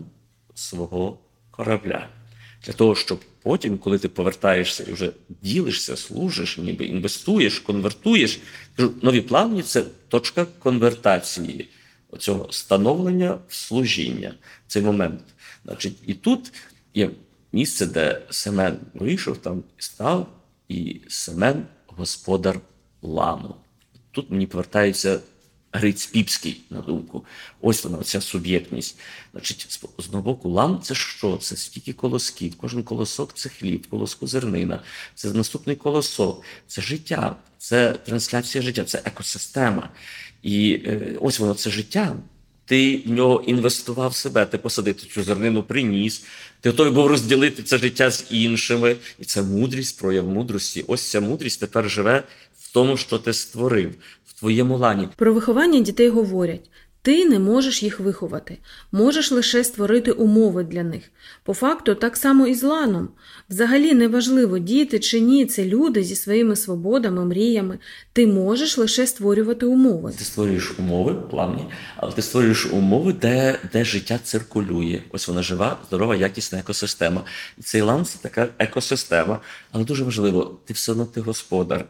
свого корабля. Для того, щоб потім, коли ти повертаєшся і вже ділишся, служиш, ніби інвестуєш, конвертуєш. Нові плавні це точка конвертації оцього становлення в служіння. Цей момент. Значить, і тут є місце, де Семен вийшов там і став, і Семен господар ламу. Тут мені повертається Гриць Піпський на думку. Ось вона, ця суб'єктність. Значить, з одного боку, лам це що? Це стільки колосків. Кожен колосок це хліб, колоску зернина, це наступний колосок, це життя, це трансляція життя, це екосистема. І е, ось воно це життя. Ти в нього інвестував себе, ти посадив цю зернину, приніс, ти готовий був розділити це життя з іншими. І це мудрість, прояв мудрості. Ось ця мудрість тепер живе тому, що ти створив, в твоєму лані. Про виховання дітей говорять: ти не можеш їх виховати, можеш лише створити умови для них. По факту, так само і з ланом. Взагалі неважливо, діти чи ні, це люди зі своїми свободами, мріями. Ти можеш лише створювати умови. Ти створюєш умови плавні, але ти створюєш умови, де, де життя циркулює. Ось вона жива, здорова, якісна екосистема. І цей лан це така екосистема, але дуже важливо, ти все одно ти господар.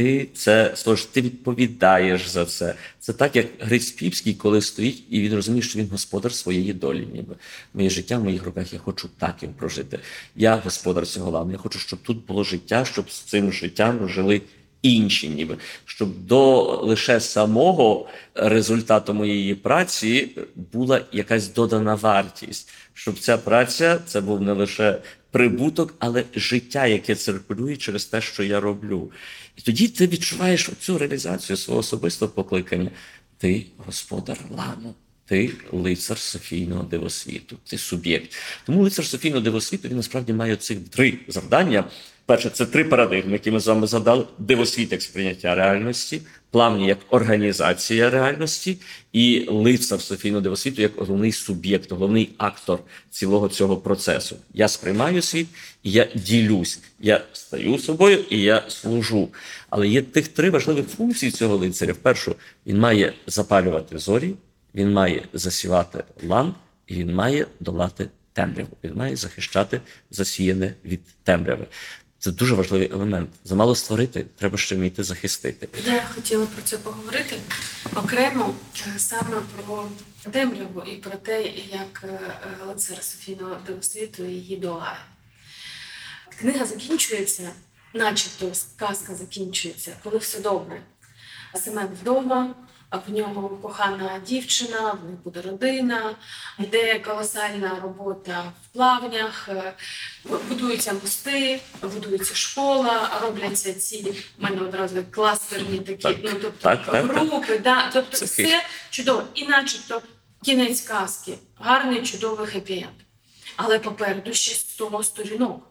Ти це створиш, ти відповідаєш за це. Це так, як Гриць Піпський, коли стоїть, і він розуміє, що він господар своєї долі. Ніби моє життя в моїх руках, я хочу так їм прожити. Я господар цього лану. Я хочу, щоб тут було життя, щоб з цим життям жили інші, ніби щоб до лише самого результату моєї праці була якась додана вартість, щоб ця праця це був не лише прибуток, але життя, яке циркулює через те, що я роблю. І тоді ти відчуваєш цю реалізацію свого особистого покликання. Ти господар лану. Ти лицар Софійного дивосвіту, ти суб'єкт. Тому лицар Софійного дивосвіту він насправді має цих три завдання. Перше, це три парадигми, які ми з вами задали: дивосвіт як сприйняття реальності, плавні як організація реальності, і лицар Софійного дивосвіту як головний суб'єкт, головний актор цілого цього процесу. Я сприймаю світ, і я ділюсь, я стаю собою і я служу. Але є тих три важливих функції цього лицаря. Першу, він має запалювати зорі. Він має засівати лан, і він має долати темряву. Він має захищати засіяне від темряви. Це дуже важливий елемент. Замало створити, треба ще вміти захистити. Я хотіла про це поговорити окремо е, саме про темряву і про те, як е, лицар Софійного дивосвіту її долає. Книга закінчується, начебто сказка закінчується, коли все добре. Семен вдома, в нього кохана дівчина, в них буде родина, йде колосальна робота в плавнях, е, будуються мости, будується школа, робляться ці в мене одразу кластерні такі, Так, ну тобто так, так, групи, да, тобто Це все чудово. І начебто кінець казки, гарний, чудовий хеппі-енд. Але попереду ще 100 сторінок.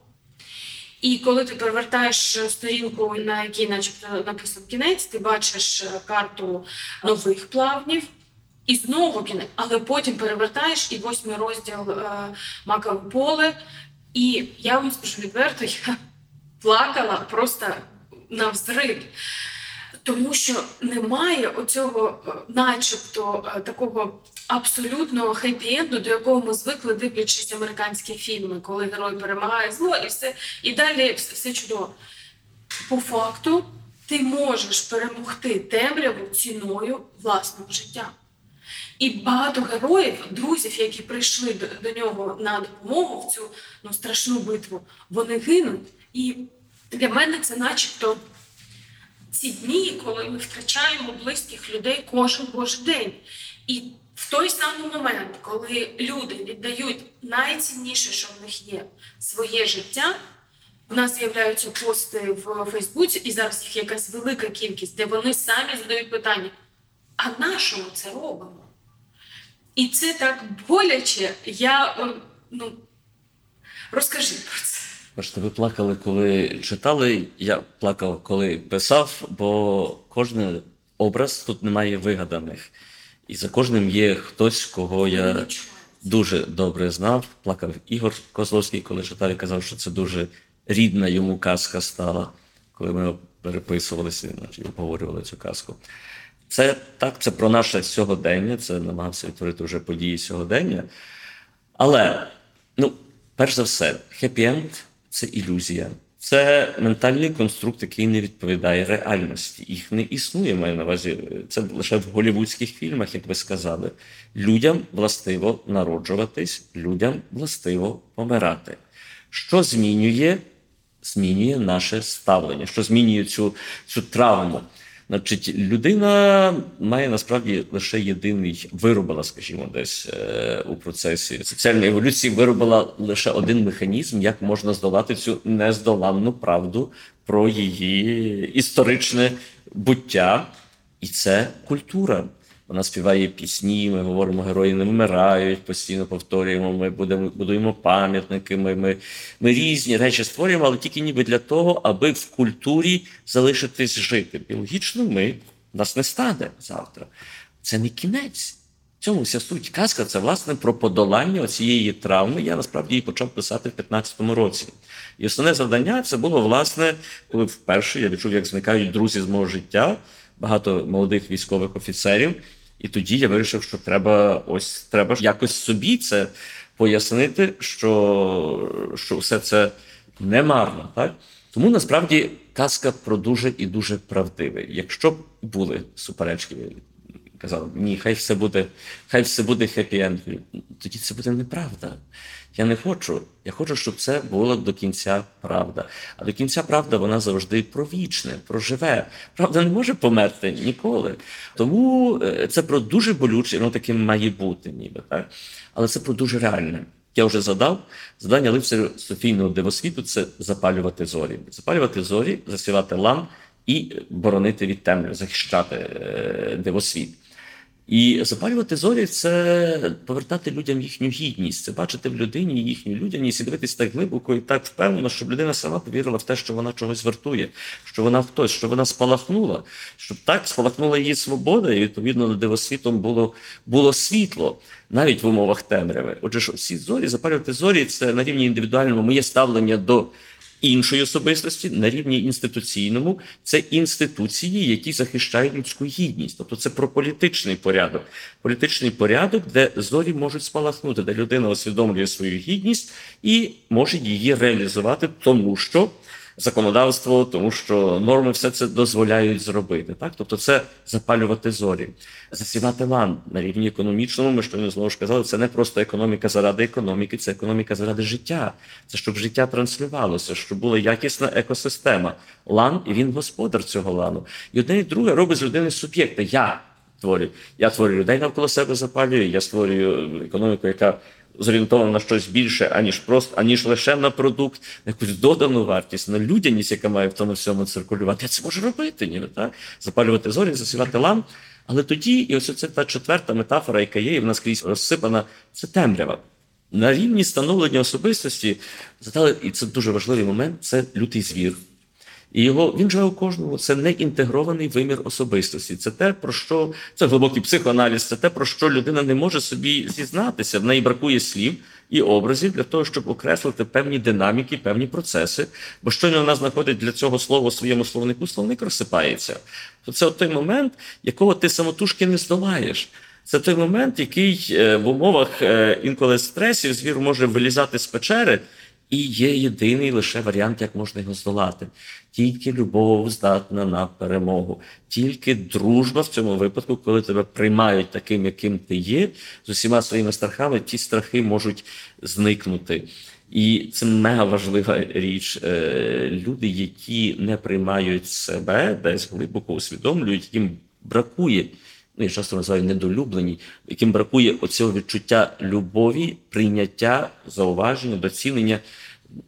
І коли ти перевертаєш сторінку, на якій, начебто, написано кінець, ти бачиш е, карту нових плавнів. І знову кінець, але потім перевертаєш і восьмий розділ е, макове поле. І я вам скажу відверто, я плакала просто на взрив. Тому що немає оцього, е, начебто, е, такого абсолютного хеппі-енду, до якого ми звикли дивлячись американські фільми, коли герой перемагає зло і все, і далі все, чудово. По факту, ти можеш перемогти темряву ціною власного життя. І багато героїв, друзів, які прийшли до, до нього на допомогу в цю ну, страшну битву, вони гинуть. І для мене це начебто ці дні, коли ми втрачаємо близьких людей кожен божий день. І в той самий момент, коли люди віддають найцінніше, що в них є, своє життя. У нас з'являються пости в Фейсбуці, і зараз їх якась велика кількість, де вони самі задають питання: а на що ми це робимо? І це так боляче. Я ну розкажи про це. Бачите, ви плакали, коли читали. Я плакав, коли писав, бо кожен образ тут немає вигаданих. І за кожним є хтось, кого я дуже добре знав. Плакав Ігор Козловський, коли читав і казав, що це дуже рідна йому казка стала, коли ми переписувалися, значить, обговорювали цю казку. Це так, це про наше сьогодення, це намагався відтворити вже події сьогодення. Але, ну, перш за все, хеппі-енд – це ілюзія. Це ментальний конструкт, який не відповідає реальності. Їх не існує, маю на увазі. Це лише в голівудських фільмах, як ви сказали. Людям властиво народжуватись, людям властиво помирати. Що змінює? Змінює наше ставлення, що змінює цю, цю травму. Значить, людина має насправді лише єдиний виробила, скажімо, десь е, у процесі соціальної еволюції, виробила лише один механізм, як можна здолати цю нездоланну правду про її історичне буття, і це культура. Вона співає пісні, ми говоримо, герої не вмирають, постійно повторюємо, ми будемо будуємо пам'ятники, ми, ми, ми різні речі створюємо, але тільки ніби для того, аби в культурі залишитись жити. Біологічно ми нас не стане завтра. Це не кінець. В цьому вся суть. Казка це власне про подолання цієї травми. Я насправді її почав писати в 15-му році. І основне завдання це було власне, коли вперше я відчув, як зникають друзі з мого життя, багато молодих військових офіцерів. І тоді я вирішив, що треба ось треба якось собі це пояснити, що, що все це не марно. Так? Тому насправді казка про дуже і дуже правдиве. Якщо б були суперечки, казали, ні, хай все буде, хай все буде хеппі-енд, тоді це буде неправда. Я не хочу. Я хочу, щоб це було до кінця правда. А до кінця правда вона завжди про вічне, про. Правда не може померти ніколи. Тому е, це про дуже болюче, воно таким має бути, ніби так. Але це про дуже реальне. Я вже задав завдання лицарю Софійного дивосвіту це запалювати зорі. Запалювати зорі, засівати лам і боронити від темряви, захищати е, дивосвіт. І запалювати зорі це повертати людям їхню гідність, це бачити в людині їхню людяність і дивитися так глибоко і так впевнено, щоб людина сама повірила в те, що вона чогось вартує, що вона хтось, що вона спалахнула, щоб так спалахнула її свобода, і відповідно над дивосвітом було, було світло навіть в умовах темряви. Отже, ж всі зорі, запалювати зорі це на рівні індивідуальному моє ставлення до іншої особистості на рівні інституційному це інституції, які захищають людську гідність. Тобто це про політичний порядок, політичний порядок, де зорі можуть спалахнути, де людина усвідомлює свою гідність і може її реалізувати, тому що. Законодавство, тому що норми все це дозволяють зробити. Так, тобто, це запалювати зорі, засівати лан на рівні економічному. Ми щойно знову ж казали, це не просто економіка заради економіки, це економіка заради життя. Це щоб життя транслювалося, щоб була якісна екосистема. Лан і він господар цього лану. І одне і друге робить з людини суб'єкта. Я творю. Я творю людей навколо себе запалюю. Я створюю економіку, яка зорієнтована на щось більше, аніж просто, аніж лише на продукт, на якусь додану вартість, на людяність, яка має в тому всьому циркулювати. Я це можу робити, ніби так? Запалювати зорі, засівати лам. Але тоді, і ось це та четверта метафора, яка є, і вона скрізь розсипана, це темрява. На рівні становлення особистості задали, і це дуже важливий момент, це лютий звір. І його він живе у кожному. Це не інтегрований вимір особистості. Це те, про що це глибокий психоаналіз, це те, про що людина не може собі зізнатися. В неї бракує слів і образів для того, щоб окреслити певні динаміки, певні процеси. Бо щойно вона знаходить для цього слова у своєму словнику, словник розсипається. То це той момент, якого ти самотужки не здолаєш. Це той момент, який е, в умовах е, інколи стресів звір може вилізати з печери. І є єдиний лише варіант, як можна його здолати. Тільки любов здатна на перемогу, тільки дружба в цьому випадку, коли тебе приймають таким, яким ти є, з усіма своїми страхами, ті страхи можуть зникнути. І це мега важлива річ. Е, люди, які не приймають себе, десь глибоко усвідомлюють, їм бракує ну я часто називаю недолюблені, яким бракує оцього відчуття любові, прийняття, зауваження, доцілення.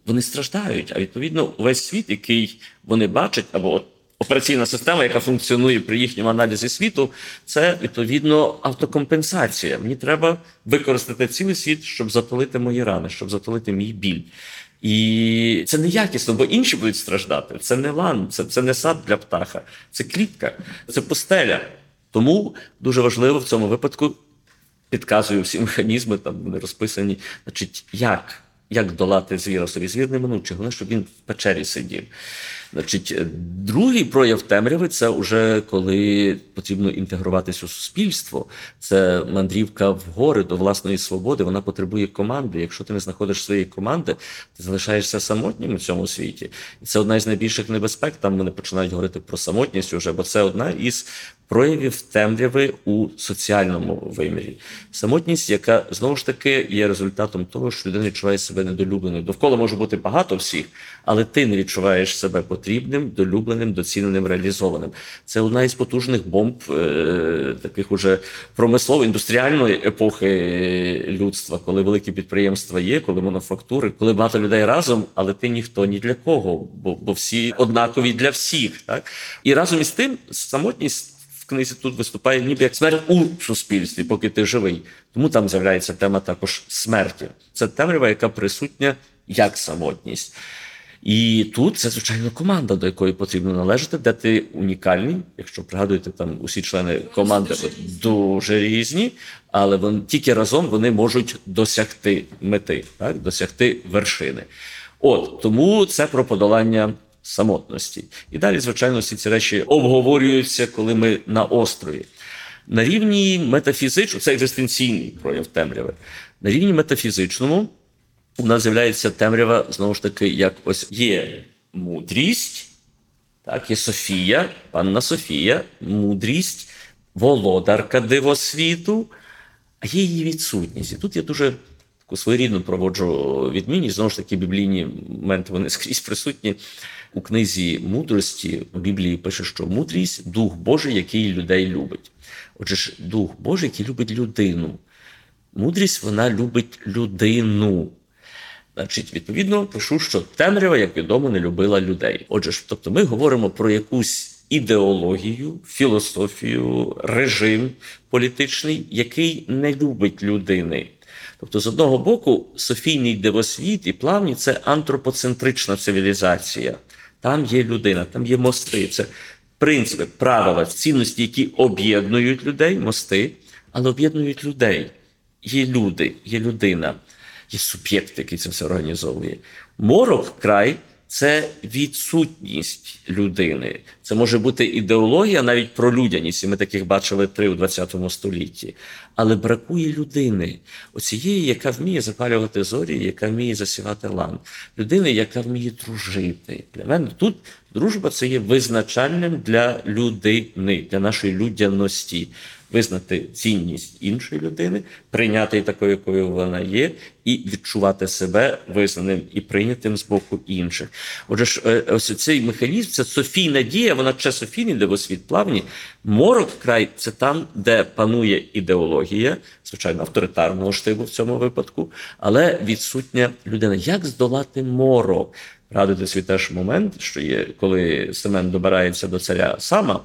Вони страждають. А відповідно, весь світ, який вони бачать, або от операційна система, яка функціонує при їхньому аналізі світу, це відповідно автокомпенсація. Мені треба використати цілий світ, щоб затолити мої рани, щоб затолити мій біль. І це неякісно, бо інші будуть страждати. Це не лан, це, це не сад для птаха, це клітка, це пустеля. Тому дуже важливо в цьому випадку підказую всі механізми, там вони розписані, значить, як як долати звіра собі. Звір неминучий, головне, щоб він в печері сидів. Значить, Другий прояв темряви це вже коли потрібно інтегруватися у суспільство. Це мандрівка в гори до власної свободи. Вона потребує команди. Якщо ти не знаходиш своєї команди, ти залишаєшся самотнім у цьому світі. І це одна із найбільших небезпек. Там вони починають говорити про самотність уже, бо це одна із проявів темряви у соціальному вимірі. Самотність, яка знову ж таки є результатом того, що людина відчуває себе недолюбленою. Довкола може бути багато всіх, але ти не відчуваєш себе потрібним, долюбленим, доціненим, реалізованим. Це одна із потужних бомб е, таких уже промислово-індустріальної епохи людства, коли великі підприємства є, коли мануфактури, коли багато людей разом, але ти ніхто ні для кого, бо бо всі однакові для всіх. Так і разом із тим самотність книзі тут виступає ніби як смерть у суспільстві, поки ти живий. Тому там з'являється тема також смерті. Це темрява, яка присутня як самотність. І тут це, звичайно, команда, до якої потрібно належати, де ти унікальний. Якщо пригадуєте, там усі члени команди дуже різні, але вони тільки разом вони можуть досягти мети, так досягти вершини. От тому це про подолання самотності. І далі, звичайно, всі ці речі обговорюються, коли ми на острові. На рівні метафізичному, це екзистенційний прояв темряви. На рівні метафізичному у нас з'являється темрява, знову ж таки, як ось є мудрість, так, є Софія, панна Софія, мудрість, володарка дивосвіту, а є її відсутність. І тут я дуже таку своєрідну проводжу відмінність, знову ж таки, біблійні моменти вони скрізь присутні. У книзі мудрості в Біблії пише, що мудрість дух Божий, який людей любить. Отже, ж, дух Божий, який любить людину. Мудрість вона любить людину. Значить, відповідно, пишу, що темрява, як відомо, не любила людей. Отже, ж, тобто, ми говоримо про якусь ідеологію, філософію, режим політичний, який не любить людини. Тобто, з одного боку, Софійний дивосвіт і плавні це антропоцентрична цивілізація. Там є людина, там є мости. Це принципи, правила, цінності, які об'єднують людей, мости, але об'єднують людей. Є люди, є людина, є суб'єкт, який це все організовує. Морок край це відсутність людини. Це може бути ідеологія навіть про людяність. І ми таких бачили три у ХХ столітті. Але бракує людини, оцієї, яка вміє запалювати зорі, яка вміє засівати лан. Людини, яка вміє дружити. Для мене тут дружба це є визначальним для людини, для нашої людяності визнати цінність іншої людини, прийняти її такою, якою вона є, і відчувати себе визнаним і прийнятим з боку інших. Отже, ж, е, ось цей механізм, це Софійна дія, вона ще Софійний, де світ плавні. Морок край це там, де панує ідеологія, звичайно, авторитарного штибу в цьому випадку, але відсутня людина. Як здолати морок? Радуйте свій теж момент, що є, коли Семен добирається до царя сама,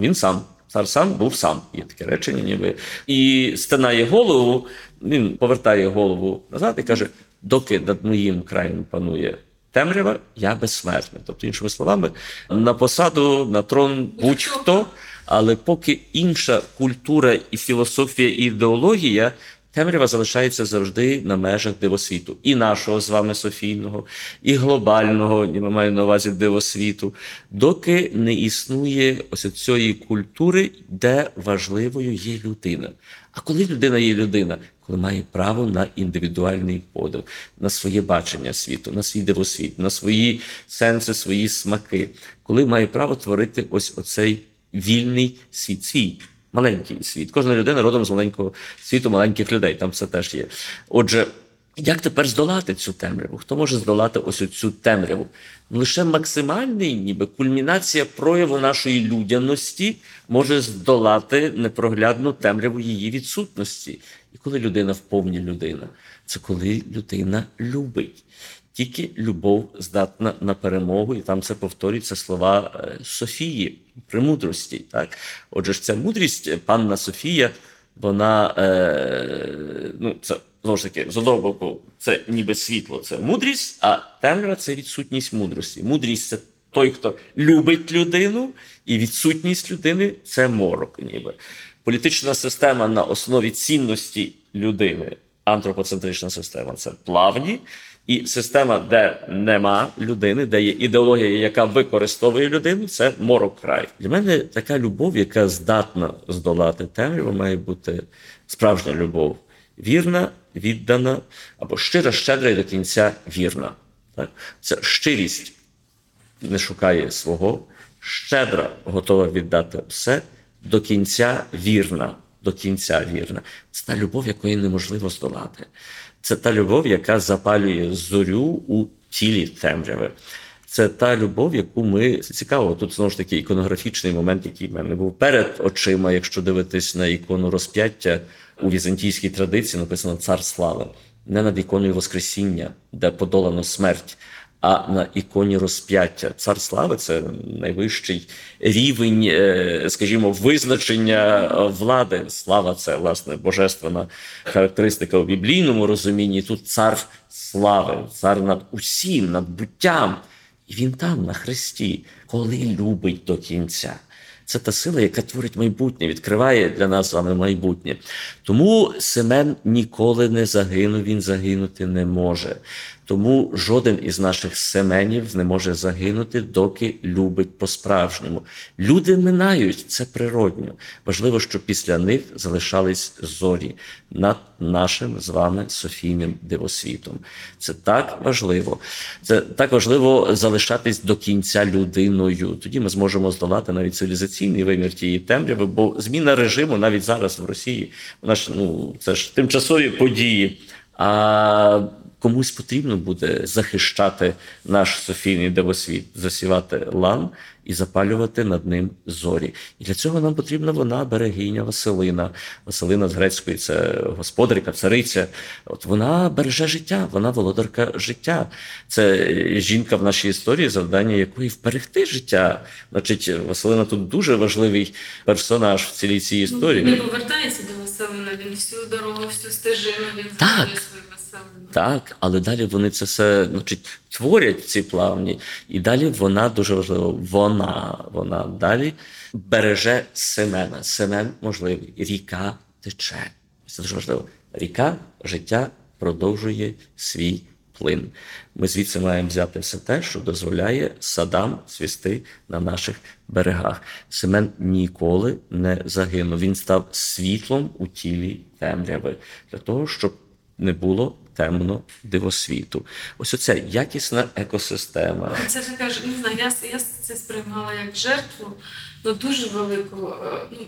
він сам. Цар сам був сам, є таке речення, ніби. І стинає голову, він повертає голову назад і каже: доки над моїм краєм панує темрява, я безсмертний. Тобто, іншими словами, на посаду, на трон будь-хто, але поки інша культура і філософія, і ідеологія Темрява залишається завжди на межах дивосвіту, і нашого з вами Софійного, і глобального, і ми маємо на увазі дивосвіту, доки не існує ось цієї культури, де важливою є людина. А коли людина є людина, коли має право на індивідуальний подив, на своє бачення світу, на свій дивосвіт, на свої сенси, свої смаки, коли має право творити ось оцей вільний світ свій маленький світ. Кожна людина родом з маленького світу, маленьких людей. Там це теж є. Отже, як тепер здолати цю темряву? Хто може здолати ось цю темряву? Ну, лише максимальний, ніби кульмінація прояву нашої людяності може здолати непроглядну темряву її відсутності. І коли людина вповні людина, це коли людина любить. Тільки любов здатна на перемогу, і там це повторюються слова е, Софії, премудрості. Так? Отже, ж ця мудрість, панна Софія, вона е, ну, це знову ж таки, з одного боку, це ніби світло, це мудрість, а темрява це відсутність мудрості. Мудрість це той, хто любить людину, і відсутність людини це морок, ніби. Політична система на основі цінності людини, антропоцентрична система це плавні. І система, де нема людини, де є ідеологія, яка використовує людину, це морок край. Для мене така любов, яка здатна здолати темряву, має бути справжня любов. Вірна, віддана або щира, щедра і до кінця вірна. Так? Це щирість не шукає свого, щедра, готова віддати все, до кінця вірна. До кінця вірна. Це та любов, якої неможливо здолати. Це та любов, яка запалює зорю у тілі темряви. Це та любов, яку ми цікаво. Тут знову ж таки іконографічний момент, який в мене був перед очима, якщо дивитись на ікону розп'яття у візантійській традиції, написано Цар слави, не над іконою Воскресіння, де подолано смерть, а на іконі розп'яття. Цар слави це найвищий рівень, е, скажімо, визначення влади. Слава це власне божественна характеристика у біблійному розумінні. Тут цар слави, цар над усім, над буттям. І він там, на хресті, коли любить до кінця. Це та сила, яка творить майбутнє, відкриває для нас з вами майбутнє. Тому Семен ніколи не загинув, він загинути не може. Тому жоден із наших семенів не може загинути, доки любить по-справжньому. Люди минають, це природньо. Важливо, щоб після них залишались зорі над нашим з вами Софійним дивосвітом. Це так важливо. Це так важливо залишатись до кінця людиною. Тоді ми зможемо здолати навіть цивілізаційний вимір тієї темряви, бо зміна режиму навіть зараз в Росії, вона ж ну це ж тимчасові події. А комусь потрібно буде захищати наш Софійний дивосвіт, засівати лан і запалювати над ним зорі. І для цього нам потрібна вона, берегиня Василина. Василина з грецької це господарка, цариця. От вона береже життя, вона володарка життя. Це жінка в нашій історії, завдання якої вберегти життя. Значить, Василина тут дуже важливий персонаж в цілій цій історії. Він повертається до Василина, він всю дорогу, всю стежину, він Так. свою. Так, але далі вони це все значить, творять ці плавні, і далі вона дуже важливо. Вона, вона далі береже Семена. Семен можливий. Ріка тече. Це дуже важливо. Ріка життя продовжує свій плин. Ми звідси маємо взяти все те, що дозволяє садам свісти на наших берегах. Семен ніколи не загинув. Він став світлом у тілі темряви для того, щоб не було темно дивосвіту. Ось оця якісна екосистема. Це ж кажу, не знаю, я, я це сприймала як жертву, ну дуже велику, е, ну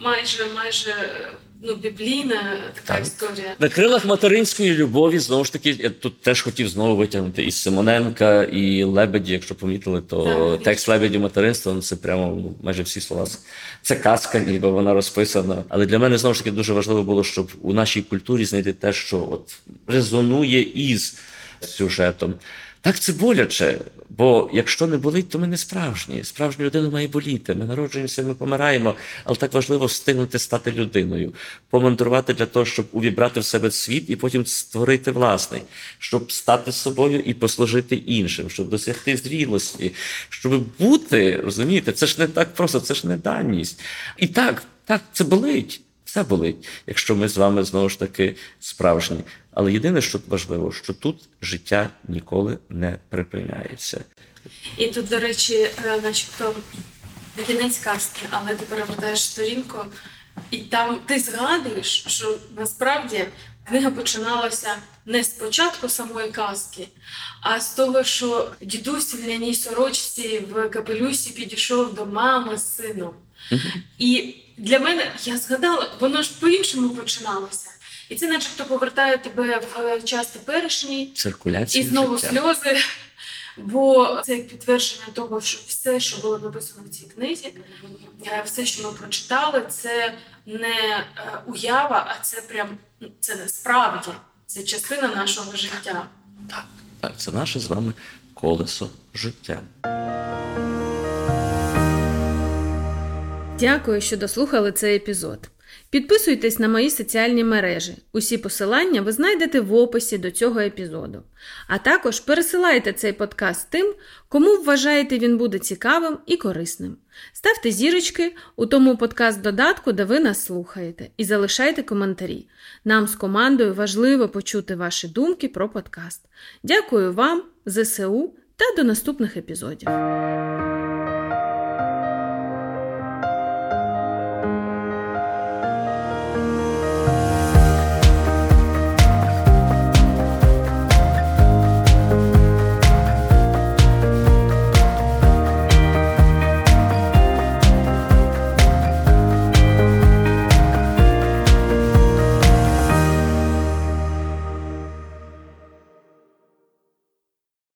майже, майже ну, біблійна така Так. історія. На крилах материнської любові знову ж таки я тут теж хотів знову витягнути і Симоненка, і Лебеді. Якщо помітили, то Так. текст Лебеді материнства ну, це прямо ну, майже всі слова. Це казка, ніби вона розписана. Але для мене знову ж таки дуже важливо було, щоб у нашій культурі знайти те, що от резонує із сюжетом. Так це боляче, бо якщо не болить, то ми не справжні. Справжню людину має боліти. Ми народжуємося, ми помираємо, але так важливо встигнути стати людиною, помандрувати для того, щоб увібрати в себе світ і потім створити власний, щоб стати собою і послужити іншим, щоб досягти зрілості, щоб бути, розумієте, це ж не так просто, це ж не даність. І так, так, це болить. Все болить, якщо ми з вами знову ж таки справжні. Але єдине, що важливо, що тут життя ніколи не припиняється. І тут, до речі, е, начебто не кінець казки, але ти перевертаєш сторінку, і там ти згадуєш, що насправді книга починалася не з початку самої казки, а з того, що дідусь в ляній сорочці в капелюсі підійшов до мами з сином. І для мене я згадала, воно ж по-іншому починалося. І це начебто повертає тебе в час теперішній, Циркуляція. і знову життя. сльози. Бо це як підтвердження того, що все, що було написано в цій книзі, е, все, що ми прочитали, це не е, уява, а це прям це насправді це частина нашого життя. Так, Так, це наше з вами колесо життя. Дякую, що дослухали цей епізод. Підписуйтесь на мої соціальні мережі. Усі посилання ви знайдете в описі до цього епізоду. А також пересилайте цей подкаст тим, кому вважаєте він буде цікавим і корисним. Ставте зірочки у тому подкаст-додатку, де ви нас слухаєте, і залишайте коментарі. Нам з командою важливо почути ваші думки про подкаст. Дякую вам, ЗСУ та до наступних епізодів.